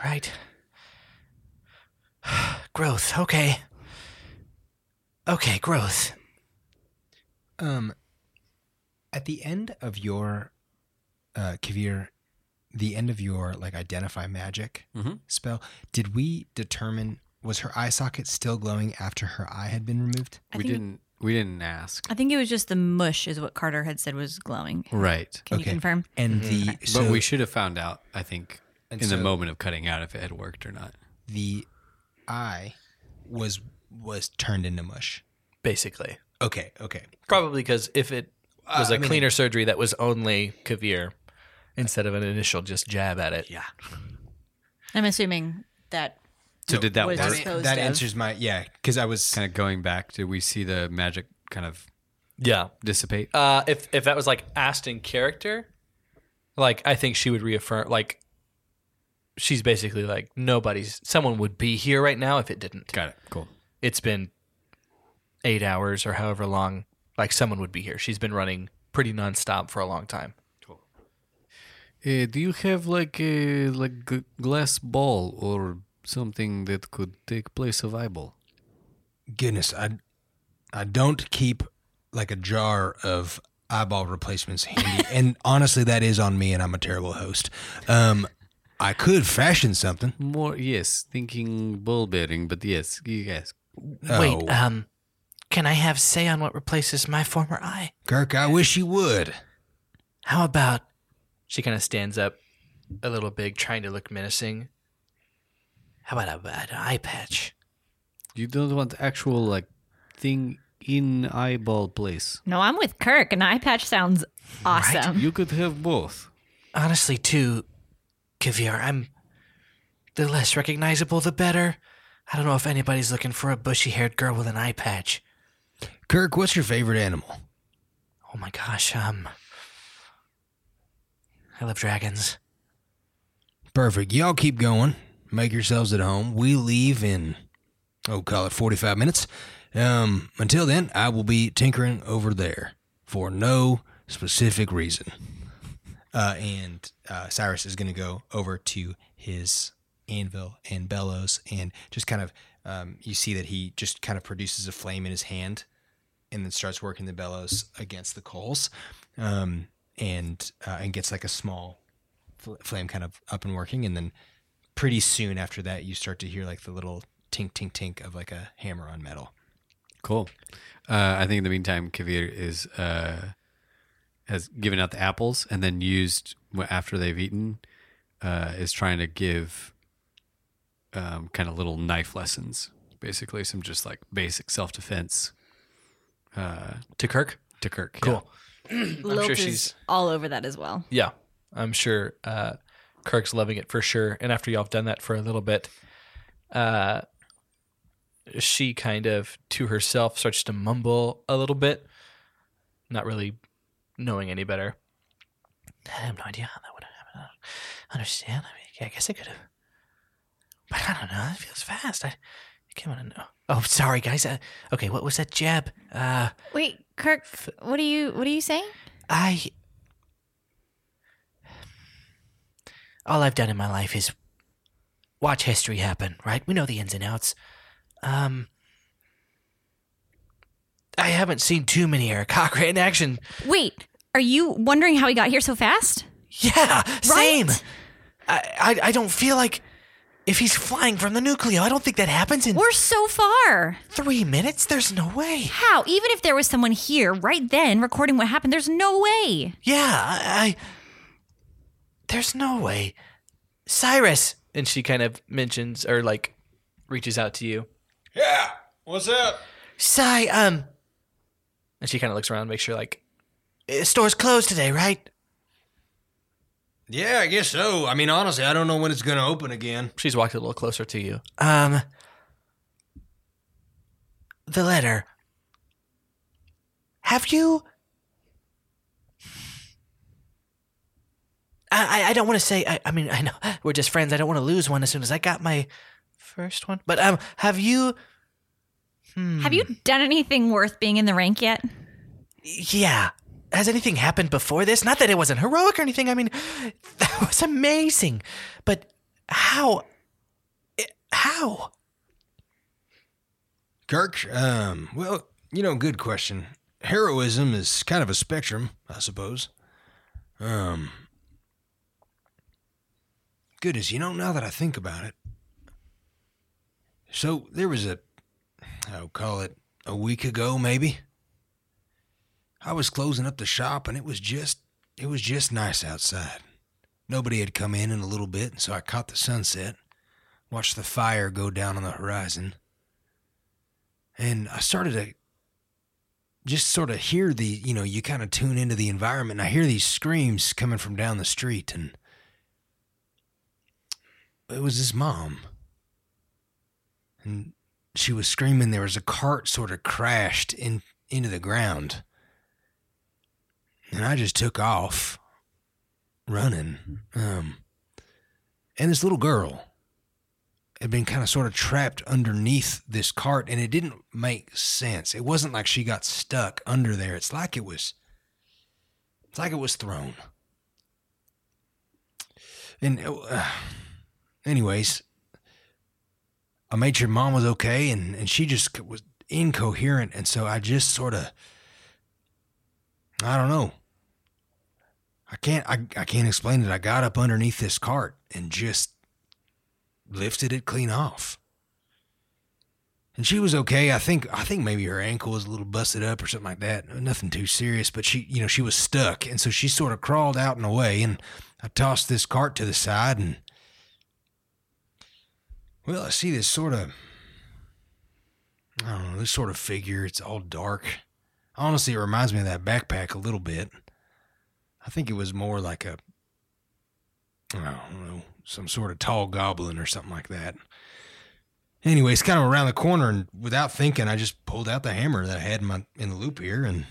Right. growth. Okay. Okay, growth. Um, at the end of your, uh, Kavir, the end of your like identify magic Mhm. spell, did we determine was her eye socket still glowing after her eye had been removed? I we didn't we didn't ask. I think it was just the mush, is what Carter had said was glowing. Right. Can you confirm? And the so but we should have found out, I think, And in the moment of cutting out if it had worked or not. the eye was was turned into mush. basically. Okay, okay. Probably because if it was Uh, a I mean- cleaner surgery that was only Kavir instead of an initial just jab at it. Yeah. I'm assuming that So did that was work? That, Disposed that of. answers my yeah, because I was kind of going back, did we see the magic kind of Yeah. dissipate? Uh, if if that was like asked in character, like I think she would reaffirm like she's basically like nobody's someone would be here right now if it didn't. Got it. Cool. It's been eight hours or however long. Like someone would be here. She's been running pretty nonstop for a long time. Uh, do you have like a like g- glass ball or something that could take place of eyeball? Goodness, I I don't keep like a jar of eyeball replacements handy, and honestly, that is on me, and I'm a terrible host. Um, I could fashion something. More yes, thinking ball bearing, but yes, yes. Wait, Oh. um, can I have say on what replaces my former eye? Kirk, I wish you would. How about She kind of stands up a little big, trying to look menacing. how about a, an eye patch? You don't want actual like thing in eyeball place. no, I'm with Kirk. An eye patch sounds awesome. Right? You could have both. Honestly, too, Kavir, I'm the less recognizable, the better. I don't know if anybody's looking for a bushy-haired girl with an eye patch. Kirk, what's your favorite animal? Oh my gosh, um, I love dragons. Perfect. Y'all keep going. Make yourselves at home. We leave in, oh, call it 45 minutes. Um, until then, I will be tinkering over there for no specific reason. uh, and uh, Cyrus is going to go over to his anvil and bellows, and just kind of um, you see that he just kind of produces a flame in his hand, and then starts working the bellows against the coals, um, and uh, and gets like a small fl- flame kind of up and working, and then pretty soon after that, you start to hear like the little tink tink tink of like a hammer on metal. Cool. Uh, I think in the meantime, Kavir is uh, has given out the apples and then used after they've eaten uh, is trying to give um, kind of little knife lessons, basically some just like basic self defense uh, To Kirk? to Kirk. Cool. Lilt sure is she's- all over that as well. Yeah, I'm sure uh, Kirk's loving it for sure. And after y'all have done that for a little bit, uh, she kind of to herself starts to mumble a little bit, not really knowing any better. I have no idea how that would happen. I don't understand. I mean, I guess I could have. But I don't know. It feels fast. I, I can't want to know. Oh, sorry, guys. Uh, okay, what was that jab? Uh, Wait, Kirk, what are you what are you saying? I. All I've done in my life is watch history happen, right? We know the ins and outs. Um. I haven't seen too many Aarakocra in action. Wait, are you wondering how he got here so fast? Yeah, same. Right? I, I I don't feel like if he's flying from the nucleo, I don't think that happens in We're so far. three minutes. There's no way. How? Even if there was someone here right then recording what happened, there's no way. Yeah, I, I there's no way. Cyrus, And she kind of mentions or like reaches out to you. Yeah. What's up? Cy, um, And she kind of looks around, make sure like the store's closed today, right? Yeah, I guess so. I mean, honestly, I don't know when it's going to open again. she's walked a little closer to you. Um, the letter. Have you? I I, I don't want to say. I, I mean, I know we're just friends. I don't want to lose one as soon as I got my first one. But um, have you? Hmm. Have you done anything worth being in the rank yet? Yeah. Has anything happened before this? Not that it wasn't heroic or anything. I mean, that was amazing. But how? How? Kirk, um, well, you know, good question. Heroism is kind of a spectrum, I suppose. Um, goodness, you know, now that I think about it. So there was a, I'll call it a week ago, maybe. I was closing up the shop and it was just, it was just nice outside. Nobody had come in in a little bit, and so I caught the sunset, watched the fire go down on the horizon. and I started to just sort of hear the, you know, you kind of tune into the environment. And I hear these screams coming from down the street, and it was his mom. And she was screaming. There was a cart sort of crashed in into the ground, and I just took off, running. Um, and this little girl had been kind of sort of trapped underneath this cart and it didn't make sense. It wasn't like she got stuck under there. It's like it was it's like it was thrown. And uh, anyways, I made sure mom was okay and and she just was incoherent and so I just sort of I don't know. I can't I, I can't explain it. I got up underneath this cart and just lifted it clean off. And she was okay. I think I think maybe her ankle was a little busted up or something like that. Nothing too serious, but she you know, she was stuck and so she sort of crawled out and away and I tossed this cart to the side and well, I see this sort of I don't know, this sort of figure. It's all dark. Honestly, it reminds me of that backpack a little bit. I think it was more like a I don't know, some sort of tall goblin or something like that. Anyway, it's kind of around the corner, and without thinking, I just pulled out the hammer that I had in my in the loop here and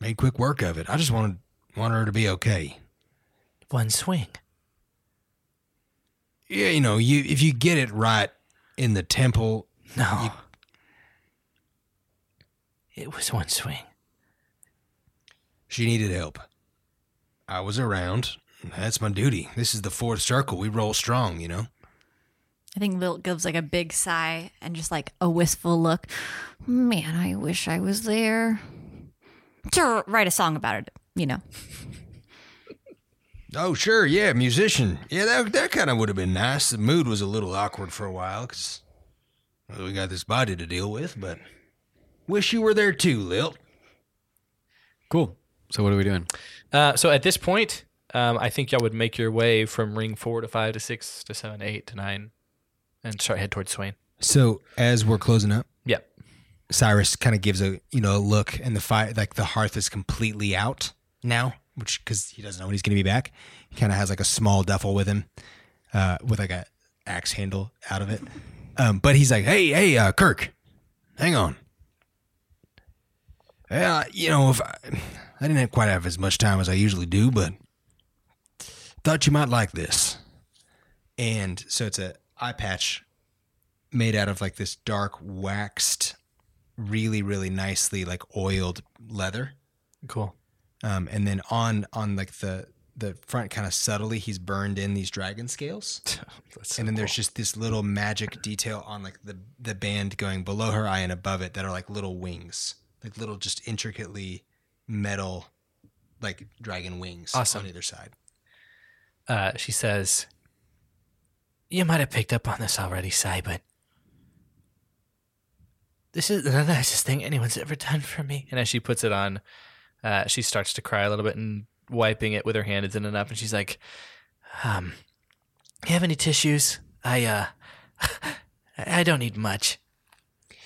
made quick work of it. I just wanted wanted her to be okay. One swing. Yeah, you know, you if you get it right in the temple, No. It was one swing. she needed help. I was around. That's my duty. This is the fourth circle. We roll strong, you know. I think Lilt gives like a big sigh and just like a wistful look. Man, I wish I was there. To write a song about it, you know. Oh, sure, yeah, musician. Yeah, that that kind of would have been nice. The mood was a little awkward for a while because well, we got this body to deal with, but wish you were there too, Lil. Cool. So what are we doing? Uh, so at this point, um, I think y'all would make your way from ring four to five to six to seven, eight to nine, and start head towards Swain. So as we're closing up, Yep. Cyrus kind of gives a you know a look, and the fire like the hearth is completely out now, which because he doesn't know when he's going to be back. He kind of has like a small duffel with him, uh, with like a axe handle out of it. Um, but he's like, Hey, hey, uh, Kirk, hang on. Yeah, you know, if I, I didn't quite have as much time as I usually do, but thought you might like this. and so it's a eye patch made out of like this dark waxed, really really nicely like oiled leather. Cool. Um, and then on on like the the front, kind of subtly, he's burned in these dragon scales. So and then there's cool. just this little magic detail on like the the band going below her eye and above it that are like little wings, like little just intricately metal, like dragon wings Awesome. on either side. Uh, she says, You might have picked up on this already, Sai, but this is the nicest thing anyone's ever done for me. And as she puts it on, uh, she starts to cry a little bit and wiping it with her hand isn't enough. And she's like, Um, you have any tissues? I, uh, I don't need much.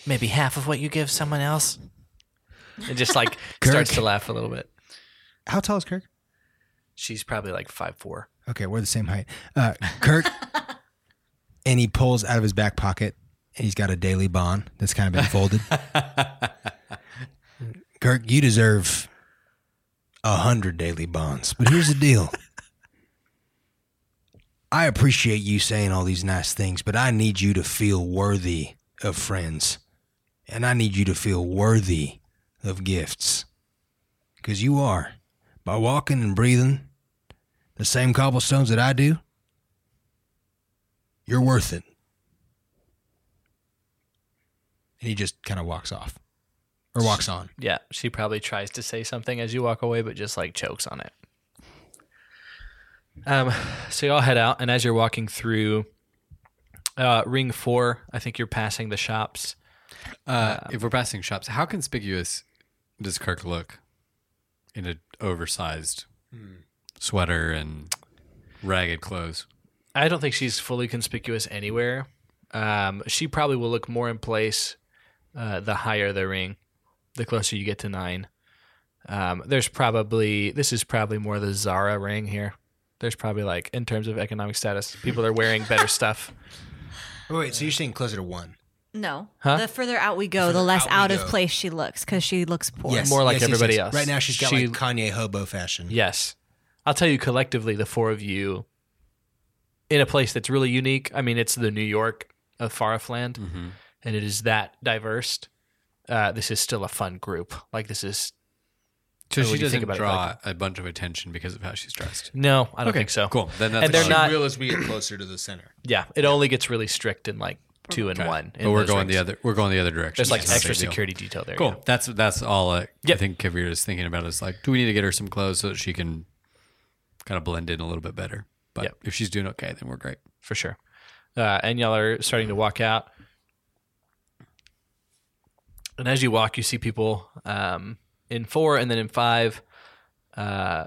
Maybe half of what you give someone else? And just like starts to laugh a little bit. How tall is Kirk? She's probably like five four. Okay, we're the same height. Uh, Kirk, and he pulls out of his back pocket, and he's got a daily bond that's kind of been folded. Kirk, you deserve a hundred daily bonds. But here's the deal. I appreciate you saying all these nice things, but I need you to feel worthy of friends. And I need you to feel worthy of gifts. Because you are. By walking and breathing the same cobblestones that I do, you're worth it. and he just kind of walks off or walks on. Yeah, she probably tries to say something as you walk away, but just like chokes on it. Um, so y'all head out, and as you're walking through uh, Ring Four, I think you're passing the shops. Uh, if we're passing shops, how conspicuous does Kirk look in an oversized sweater and ragged clothes? I don't think she's fully conspicuous anywhere. Um, she probably will look more in place uh, the higher the ring, the closer you get to nine. Um, there's probably this is probably more the Zara ring here. There's probably like in terms of economic status, people are wearing better stuff. Oh, wait, so you're saying closer to one? No. Huh? The further out we go, the further less out out of go. place she looks because she looks poor. Yes, More like yes, yes, everybody yes. else. Right now, she's got She- like Kanye hobo fashion. Yes. I'll tell you collectively, the four of you in a place that's really unique. I mean, it's the New York of Farafland, Mm-hmm. and it is that diverse. Uh, this is still a fun group. Like, this is. So she doesn't about it, draw like- a bunch of attention because of how she's dressed. No, I don't okay, think so. Cool. Then that's And they're not- will as we get closer to the center. Yeah, it only gets really strict in like two and Okay. one. in But we're those going the rings. other. We're going the other direction. There's like It's not a extra big deal. security detail there. Cool. yeah. That's that's all I, I think Kavir is thinking about. Is like, do we need to get her some clothes so that she can kind of blend in a little bit better? But Yep. if she's doing okay, then we're great. for sure. Uh, and y'all are starting to walk out. And as you walk, you see people um, in four and then in five, uh,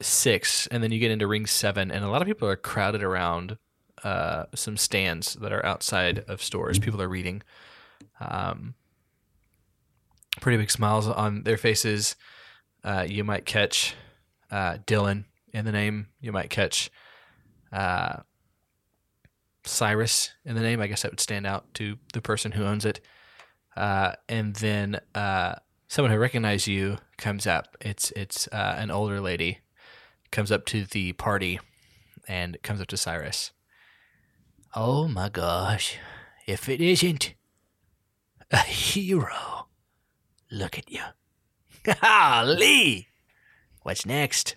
six, and then you get into ring seven, and a lot of people are crowded around uh, some stands that are outside of stores. People are reading. Um, pretty big smiles on their faces. Uh, you might catch uh, Dylan in the name. You might catch uh, Cyrus in the name. I guess that would stand out to the person who owns it. Uh, and then uh, someone who recognizes you comes up. It's it's uh, an older lady comes up to the party and comes up to Cyrus. Oh my gosh. If it isn't a hero. Look at you. Lee! What's next?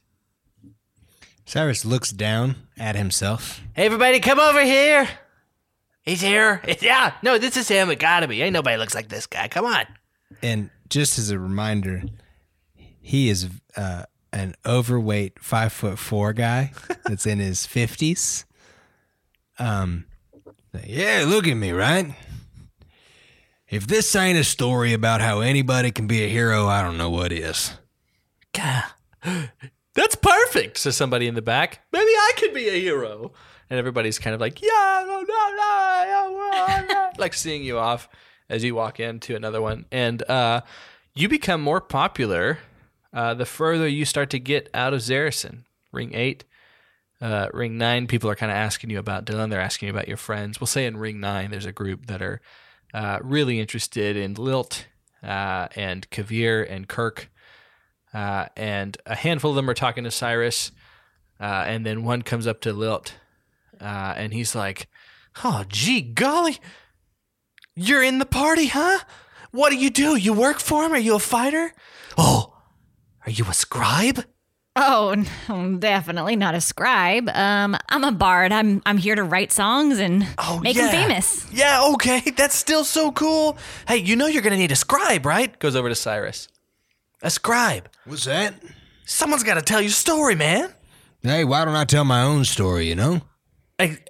Cyrus looks down at himself. Hey, everybody, come over here. He's here. Yeah, no, this is him. It gotta be. Ain't nobody looks like this guy. Come on. And just as a reminder, he is uh, an overweight five foot four guy that's in his fifties. Um, yeah, look at me, right? If this ain't a story about how anybody can be a hero, I don't know what is. That's perfect, says somebody in the back. Maybe I could be a hero. And everybody's kind of like, yeah, no, no, no, no, no," like seeing you off as you walk into another one. And uh, you become more popular uh, the further you start to get out of Zarison. Ring eight, uh, ring nine, people are kind of asking you about Dylan. They're asking you about your friends. We'll say in ring nine, there's a group that are uh, really interested in Lilt uh, and Kavir and Kirk. Uh, and a handful of them are talking to Cyrus. Uh, and then one comes up to Lilt uh, and he's like, Oh, gee, golly. You're in the party, huh? What do you do? You work for him? Are you a fighter? Oh, are you a scribe? Oh, no, definitely not a scribe. Um, I'm a bard. I'm I'm here to write songs and Oh, make yeah. them famous. Yeah, okay. That's still so cool. Hey, you know you're gonna need a scribe, right? Goes over to Cyrus. A scribe. What's that? Someone's gotta tell your story, man. Hey, why don't I tell my own story, you know?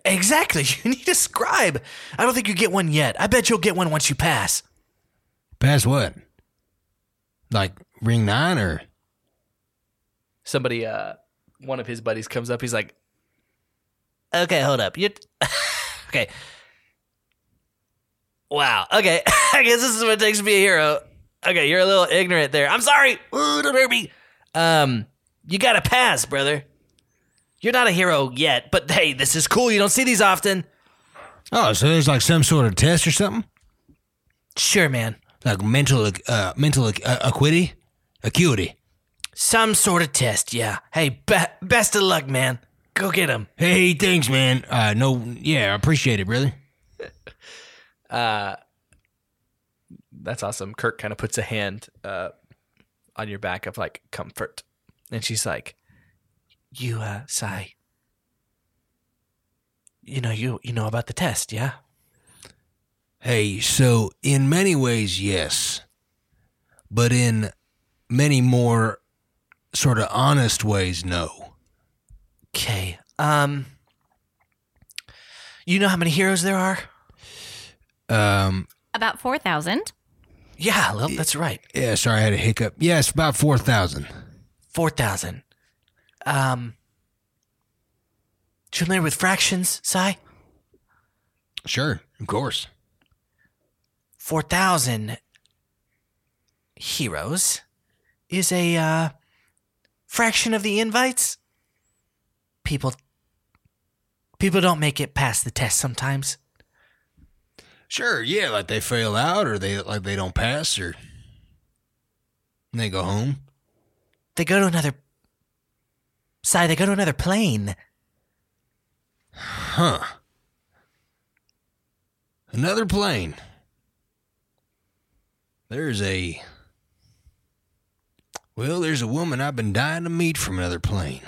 Exactly. You need a scribe. I don't think you get one yet. I bet you'll get one once you pass. Pass what? Like ring nine or Somebody, uh, one of his buddies comes up. He's like, Okay, hold up. You okay? Wow. Okay, I guess this is what it takes to be a hero. Okay, you're a little ignorant there. I'm sorry. Ooh, don't hurt me. Um, you got to pass, brother. You're not a hero yet, but hey, this is cool. You don't see these often. Oh, so there's like some sort of test or something? Sure, man. Like mental uh mental uh, acuity? Acuity. Some sort of test. Yeah. Hey, be- best of luck, man. Go get him. Hey, thanks, man. Uh no yeah, I appreciate it, brother. uh, That's awesome. Kirk kind of puts a hand uh, on your back of like comfort. And she's like, You, uh, Sai. You know, you you know about the test, yeah? Hey, so in many ways, yes. But in many more sort of honest ways, no. Okay. Um. You know how many heroes there are? Um, About 4,000. Yeah, well, that's right. yeah, sorry, I had a hiccup. Yes, about 4,000. Four thousand. Um. You familiar with fractions, Sai? Sure, of course. 4,000 heroes is a uh, fraction of the invites. People people don't make it past the test sometimes. Sure, yeah, like they fail out or they like they don't pass or they go home. They go to another side, they go to another plane. Huh. Another plane. There's a. Well, there's a woman I've been dying to meet from another plane.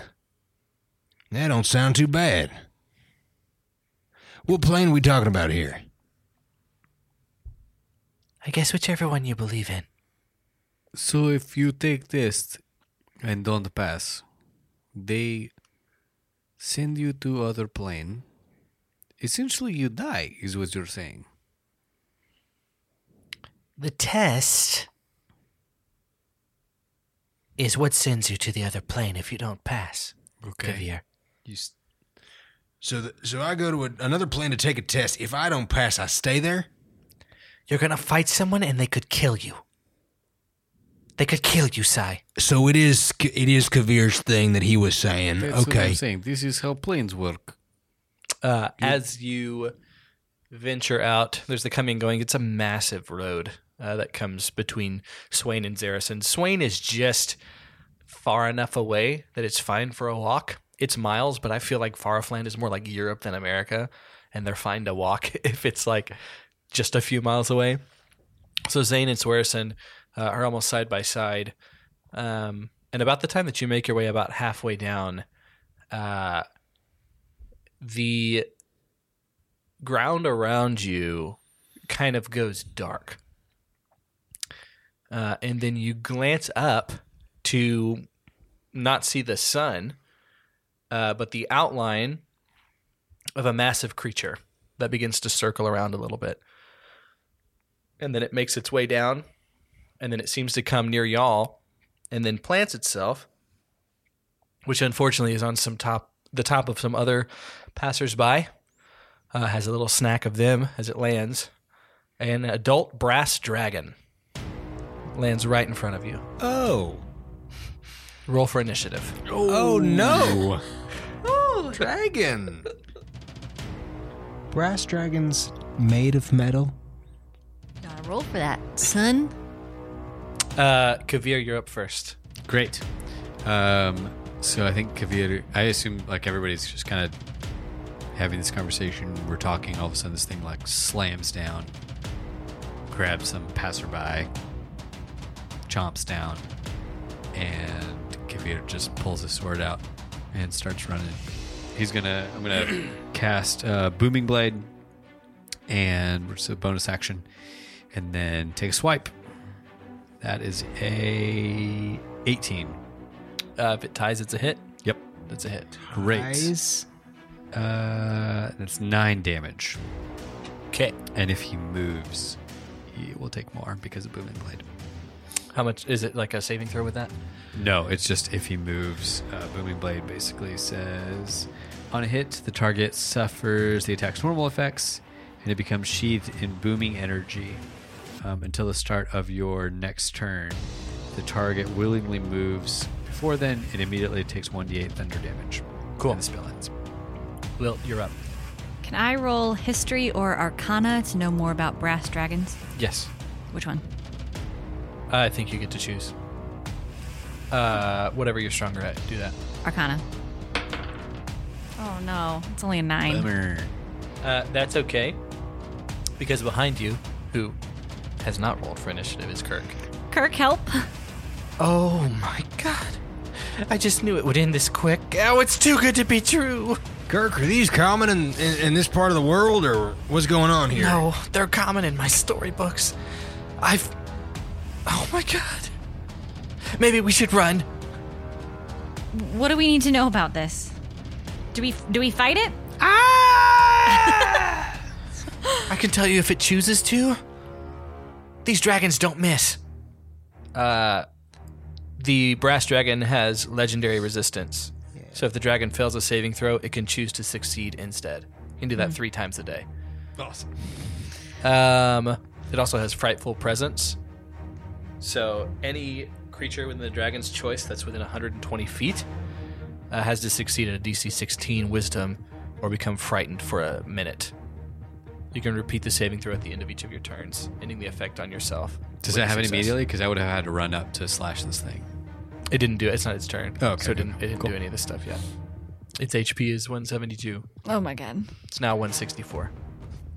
That don't sound too bad. What plane we talking about here? I guess whichever one you believe in. So if you take this and don't pass, they send you to other plane. Essentially, you die, is what you're saying. The test is what sends you to the other plane if you don't pass. Kavir. You. s- So, the, so I go to a, another plane to take a test. If I don't pass, I stay there. You're gonna fight someone and they could kill you. They could kill you, Sai. So it is. It is Kavir's thing that he was saying. That's what okay. I'm saying. This is how planes work. Uh, as you venture out, there's the coming and going. It's a massive road uh, that comes between Swain and Zarison. Swain is just far enough away that it's fine for a walk. It's miles, but I feel like Farfland is more like Europe than America, and they're fine to walk if it's like just a few miles away. So Zane and Swearson uh, are almost side by side. Um, and about the time that you make your way about halfway down, uh, the ground around you kind of goes dark. Uh, and then you glance up to not see the sun, uh, but the outline of a massive creature that begins to circle around a little bit. And then it makes its way down, and then it seems to come near y'all, and then plants itself, which unfortunately is on some top the top of some other passersby. Uh, has a little snack of them as it lands. An adult brass dragon lands right in front of you. Oh. Roll for initiative. Oh no. oh, Dragon. Brass dragons made of metal. Gotta roll for that, son. Uh, Kavir, you're up first. Great. Um, so I think Kavir, I assume like everybody's just kind of having this conversation. We're talking. All of a sudden, this thing like slams down, grabs some passerby, chomps down, and Kavir just pulls his sword out and starts running. He's gonna. I'm gonna cast uh, booming blade, and it's a bonus action, and then take a swipe. That is a 18. Uh, if it ties, it's a hit. Yep. That's a hit. Great. Eyes. Uh, that's nine damage. Okay. And if he moves, he will take more because of booming blade. How much is it? Like a saving throw with that? No, it's just if he moves. Uh, booming blade basically says on a hit, the target suffers the attack's normal effects, and it becomes sheathed in booming energy um, until the start of your next turn. The target willingly moves. Before then, it immediately takes 1d8 thunder damage. Cool. And the spell ends. Will, you're up. Can I roll history or arcana to know more about brass dragons? Yes. Which one? I think you get to choose. Uh, whatever you're stronger at, do that. Arcana. Oh no, it's only a nine. Bummer. Uh, that's okay, because behind you, who has not rolled for initiative, is Kirk. Kirk, help! Oh my god. I just knew it would end this quick. Oh, it's too good to be true. Kirk, are these common in, in, in this part of the world, or what's going on here? No, they're common in my storybooks. I've. Oh my god. Maybe we should run. What do we need to know about this? Do we do we fight it? Ah! I can tell you if it chooses to. These dragons don't miss. Uh, the brass dragon has legendary resistance. So if the dragon fails a saving throw, it can choose to succeed instead. You can do that three times a day. Awesome. Um, It also has frightful presence. So any creature within the dragon's choice that's within 120 feet uh, has to succeed at a DC 16 Wisdom or become frightened for a minute. You can repeat the saving throw at the end of each of your turns, ending the effect on yourself. Does that happen success. immediately? Because I would have had to run up to slash this thing. It didn't do it. It's not its turn. Oh, okay, So it didn't, it didn't do any of this stuff yet. Its HP is 172. Oh my god. It's now 164.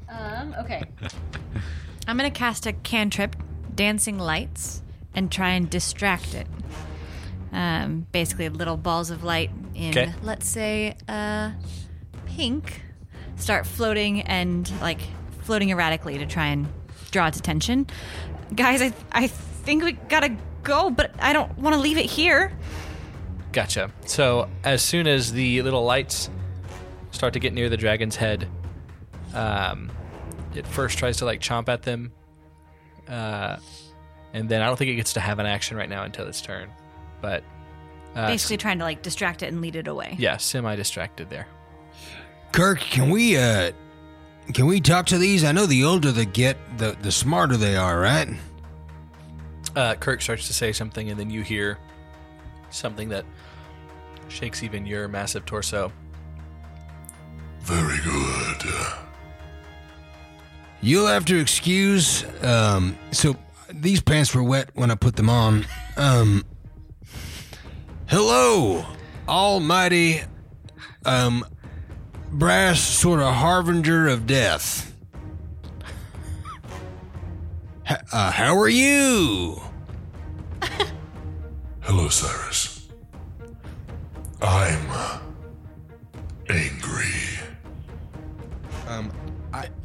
Um, okay. I'm gonna cast a cantrip, dancing lights, and try and distract it. Um, basically little balls of light in, 'Kay. let's say, uh, pink, start floating and like floating erratically to try and draw its attention. Guys, I I think we gotta go, but I don't want to leave it here. Gotcha. So as soon as the little lights start to get near the dragon's head, um, it first tries to like chomp at them, uh, and then I don't think it gets to have an action right now until its turn. But uh, Basically, trying to like distract it and lead it away. yeah, semi-distracted there. Kirk, can we uh can we talk to these? I know the older they get, the the smarter they are, right? Uh, Kirk starts to say something, and then you hear something that shakes even your massive torso. Very good. You'll have to excuse um so these pants were wet when I put them on. Um Hello, almighty um brass sort of harbinger of death. H- uh, how are you? Hello, Cyrus. I'm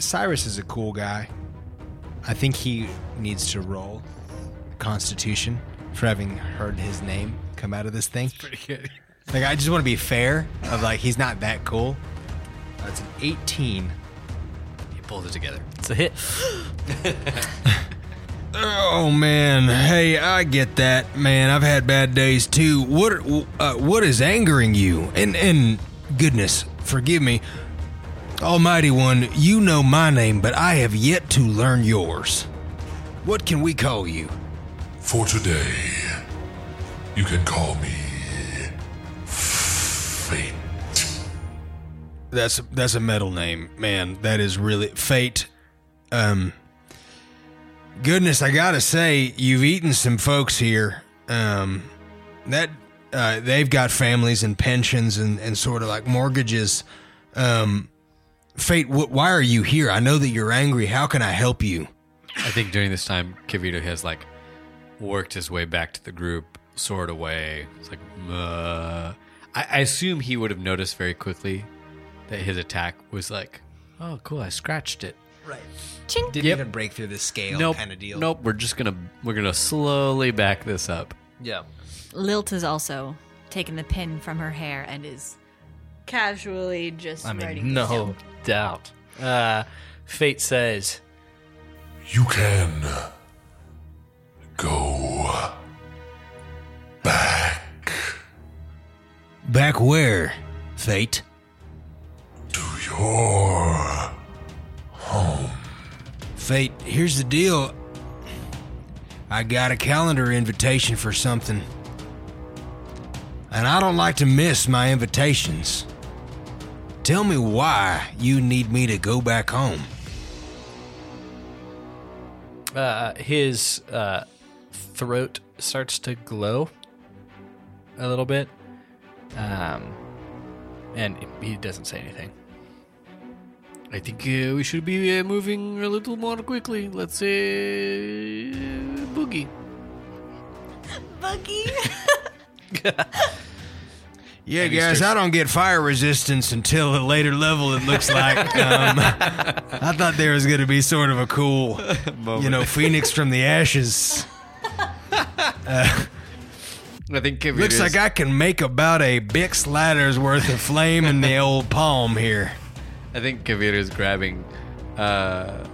Cyrus is a cool guy. I think he needs to roll Constitution for having heard his name come out of this thing. Pretty good. Like, I just want to be fair. Of like, he's not that cool. That's an 18. He pulls it together. It's a hit. Oh man, hey, I get that, man. I've had bad days too. What uh, what is angering you? And and goodness, forgive me, Almighty One. You know my name, but I have yet to learn yours. What can we call you? For today, you can call me Fate. That's that's a metal name, man. That is really fate. Um, goodness, I gotta say, you've eaten some folks here. Um, that uh, they've got families and pensions and and sort of like mortgages. Um, fate, wh- why are you here? I know that you're angry. How can I help you? I think during this time, Kavito has like worked his way back to the group, sword away. It's like, uh, I, I assume he would have noticed very quickly that his attack was like, oh, cool, I scratched it. Right. Ching. Didn't Yep. even break through the scale nope, kind of deal. nope. We're just gonna we're gonna slowly back this up. Yeah. Lilt has also taken the pin from her hair and is Casually just I writing mean, this no down. Doubt. Uh, Fate says, You can go back Back where? Fate. to your home. Fate, here's the deal. I got a calendar invitation for something. And I don't like to miss my invitations. Tell me why you need me to go back home. uh, his uh, throat starts to glow a little bit, um, and he doesn't say anything. I think uh, we should be uh, moving a little more quickly. Let's say boogie. Buggy. Yeah, guys, I don't get fire resistance until a later level, it looks like. Um, I thought there was going to be sort of a cool, you know, phoenix from the ashes. I think Kavito's, Looks like I can make about a Bic lighter's worth of flame in the old palm here. I think Kavito's grabbing uh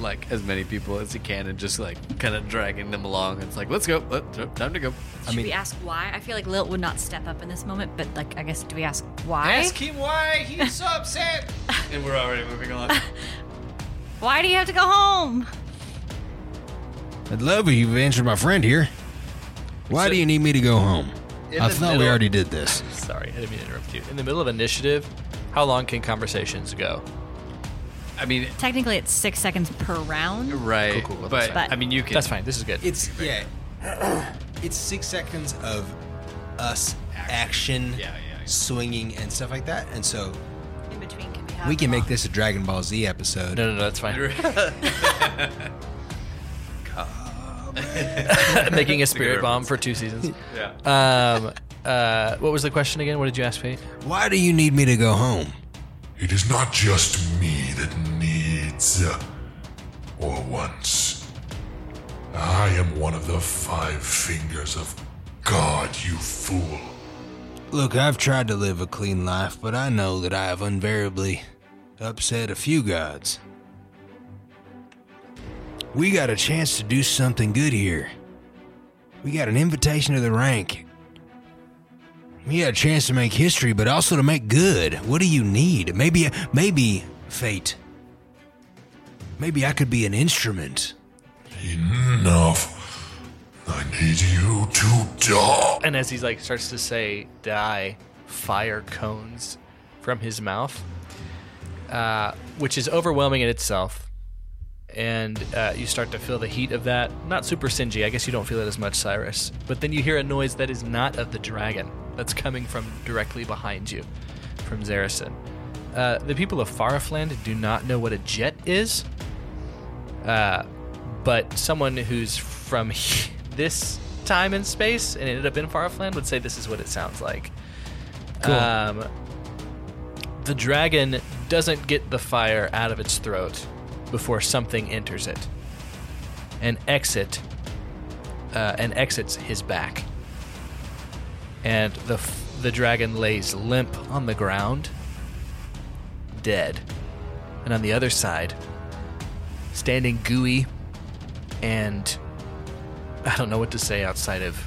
like as many people as he can and just like kind of dragging them along. It's like, let's go. Let, time to go. Should we ask why? I feel like Lilt would not step up in this moment, but like, I guess, do we ask why? Ask him why he's so upset. And we're already moving on. Why do you have to go home? I'd love if you've answered my friend here. Why do you need me to go home? I the thought we already did this. Sorry, I didn't mean to interrupt you. In the middle of initiative, how long can conversations go? I mean, Technically, it's six seconds per round. right. cool, cool, but that's fine. I mean, you can. That's fine. This is good. It's yeah. It's six seconds of us action, Yeah, yeah, yeah. swinging, and stuff like that. And so In between can be we can make this a Dragon Ball Z episode. no, no, no, that's fine. Making a spirit bomb for two seasons. Yeah. Um, uh, what was the question again? What did you ask, Fate? Why do you need me to go home? It is not just me that or wants. I am one of the five fingers of God, you fool. Look, I've tried to live a clean life, but I know that I have invariably upset a few gods. We got a chance to do something good here. We got an invitation to the rank. We got a chance to make history, but also to make good. What do you need? Maybe, maybe, fate. Maybe I could be an instrument. Enough. I need you to die. And as he's like starts to say "die," fire cones from his mouth, uh, which is overwhelming in itself. And uh, you start to feel the heat of that. Not super singy. I guess you don't feel it as much, Cyrus. But then you hear a noise that is not of the dragon. That's coming from directly behind you, from Zarison. Uh, the people of Farafland do not know what a jet is. Uh, but someone who's from this time and space and ended up in Farafland would say this is what it sounds like. Um, the dragon doesn't get the fire out of its throat before something enters it. An exit, uh, and exits his back. And the f- the dragon lays limp on the ground, dead. And on the other side, standing gooey and I don't know what to say outside of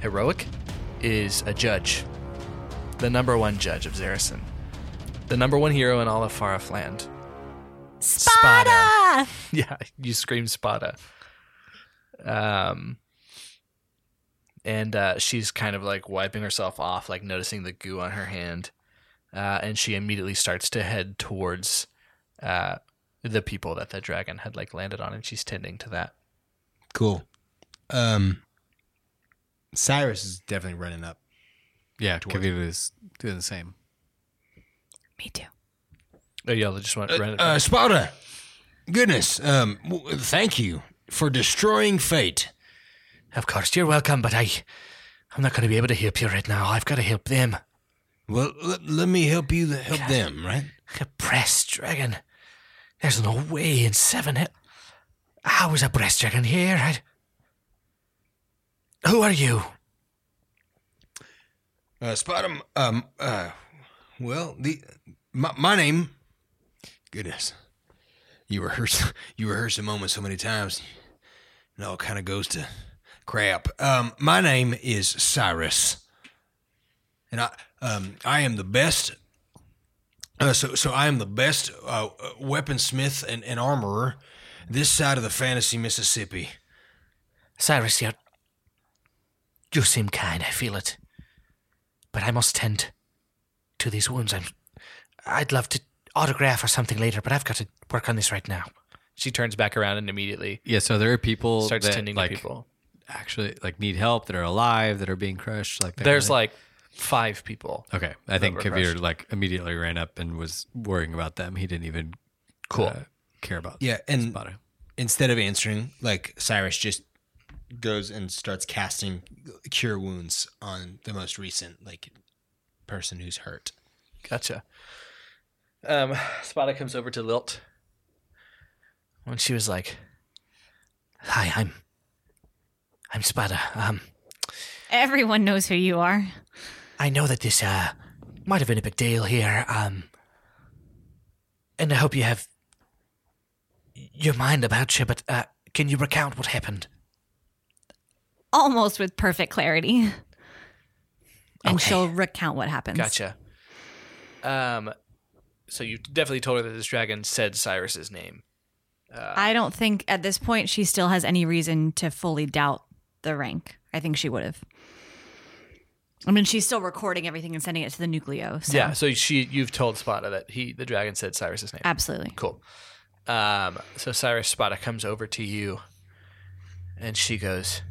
heroic is a judge. The number one judge of Zarison. The number one hero in all of Farafland. Spada! Yeah, you scream Spada. Um and uh, she's kind of like wiping herself off, like noticing the goo on her hand. Uh, and she immediately starts to head towards uh, the people that the dragon had like landed on, and she's tending to that. Cool. Um, Cyrus is definitely running up. Yeah, Kavir is doing the same. Me too. Oh, yeah, they just want to run it. Uh, Spada, goodness, um, w- thank you for destroying fate. Of course, you're welcome, but I, I'm not going to be able to help you right now. I've got to help them. Well, let, let me help you th- help them, right? A brass dragon. There's no way in seven. he- How is a brass dragon here? I... Who are you? Uh, Spada, um, uh, well, the my, my name. Goodness, you rehearse you rehearse a moment so many times, it all kind of goes to crap. Um, my name is Cyrus, and I um I am the best. Uh, so so I am the best uh, uh, weaponsmith and, and armorer this side of the fantasy Mississippi. Cyrus, you you seem kind. I feel it, but I must tend to these wounds. I'm. I'd love to autograph or something later, but I've got to work on this right now. she turns back around and immediately Yeah, so there are people starts that tending like to people. actually like need help that are alive that are being crushed. Like There's kinda like five people. okay, I think were Kavir crushed. like immediately ran up and was worrying about them. He didn't even Cool. uh, care about Yeah, and Spada. instead of answering, like Cyrus just goes and starts casting cure wounds on the most recent like person who's hurt. Gotcha. Um, Spada comes over to Lilt. When she was like, "Hi, I'm, I'm Spada. Um, Everyone knows who you are. I know that this uh might have been a big deal here. Um, and I hope you have your mind about you. But uh, can you recount what happened? Almost with perfect clarity. And Okay. she'll recount what happens. Gotcha. Um, so you definitely told her that this dragon said Cyrus's name. I don't think at this point she still has any reason to fully doubt the rank. I think she would have. I mean, she's still recording everything and sending it to the Nucleo. So. Yeah, so she you've told Spada that he the dragon said Cyrus's name. Absolutely. Cool. Um, so Cyrus Spada comes over to you, and she goes,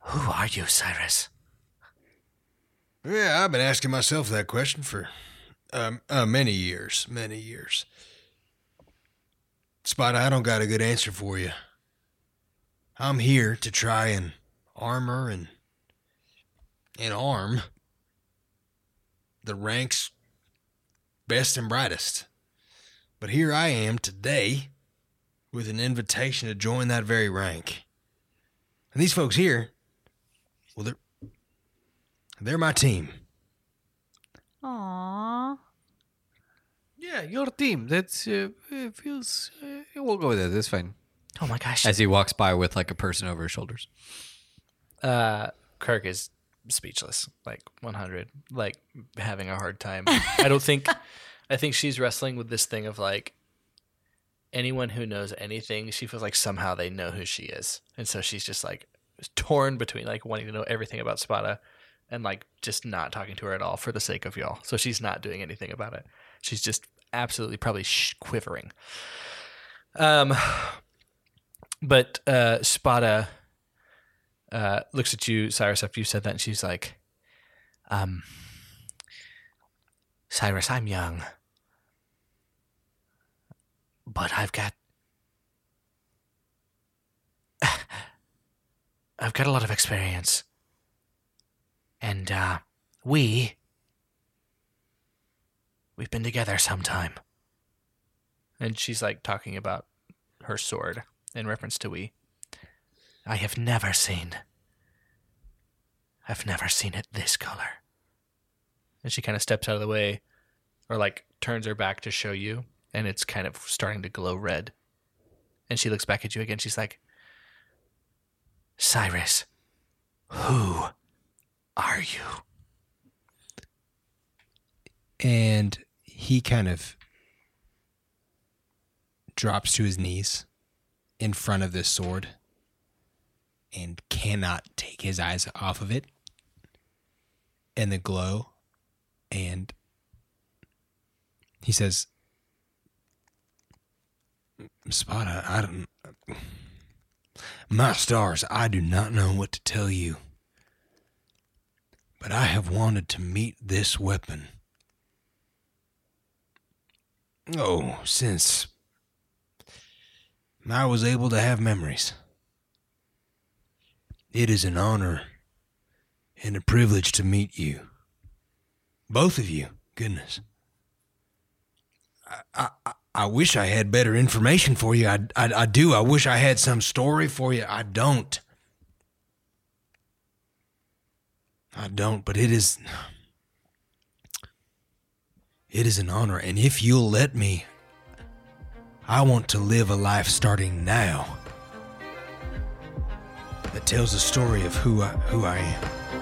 Who are you, Cyrus? Yeah, I've been asking myself that question for um, uh, many years, many years. Spot, I don't got a good answer for you. I'm here to try and armor and and arm the ranks best and brightest. But here I am today with an invitation to join that very rank. And these folks here, well, they're they're my team. Aww. Yeah, your team. That's uh, it feels. Uh, we'll go with that. That's fine. Oh my gosh. As he walks by with like a person over his shoulders. uh, Kirk is speechless, like 100, like having a hard time. I don't think, I think she's wrestling with this thing of like, anyone who knows anything, she feels like somehow they know who she is. And so she's just like torn between like wanting to know everything about Spada and like just not talking to her at all for the sake of y'all. So she's not doing anything about it. She's just absolutely probably sh- quivering. Um, but uh, Spada uh, looks at you, Cyrus, after you said that, and she's like, Um, Cyrus, I'm young. But I've got. I've got a lot of experience. And, uh, we. We've been together some time. and she's like talking about her sword in reference to we. I have never seen. I've never seen it this color. And she kind of steps out of the way, or like turns her back to show you, and it's kind of starting to glow red. And she looks back at you again. She's like, Cyrus, who are you? and he kind of drops to his knees in front of this sword and cannot take his eyes off of it and the glow and he says Spada, I don't. My stars, I do not know what to tell you. But I have wanted to meet this weapon. Oh, since I was able to have memories. It is an honor and a privilege to meet you. Both of you, goodness. I, I, I wish I had better information for you. I, I, I do. I wish I had some story for you. I don't. I don't, but it is. It is an honor, and if you'll let me, I want to live a life starting now that tells the story of who I, who I am.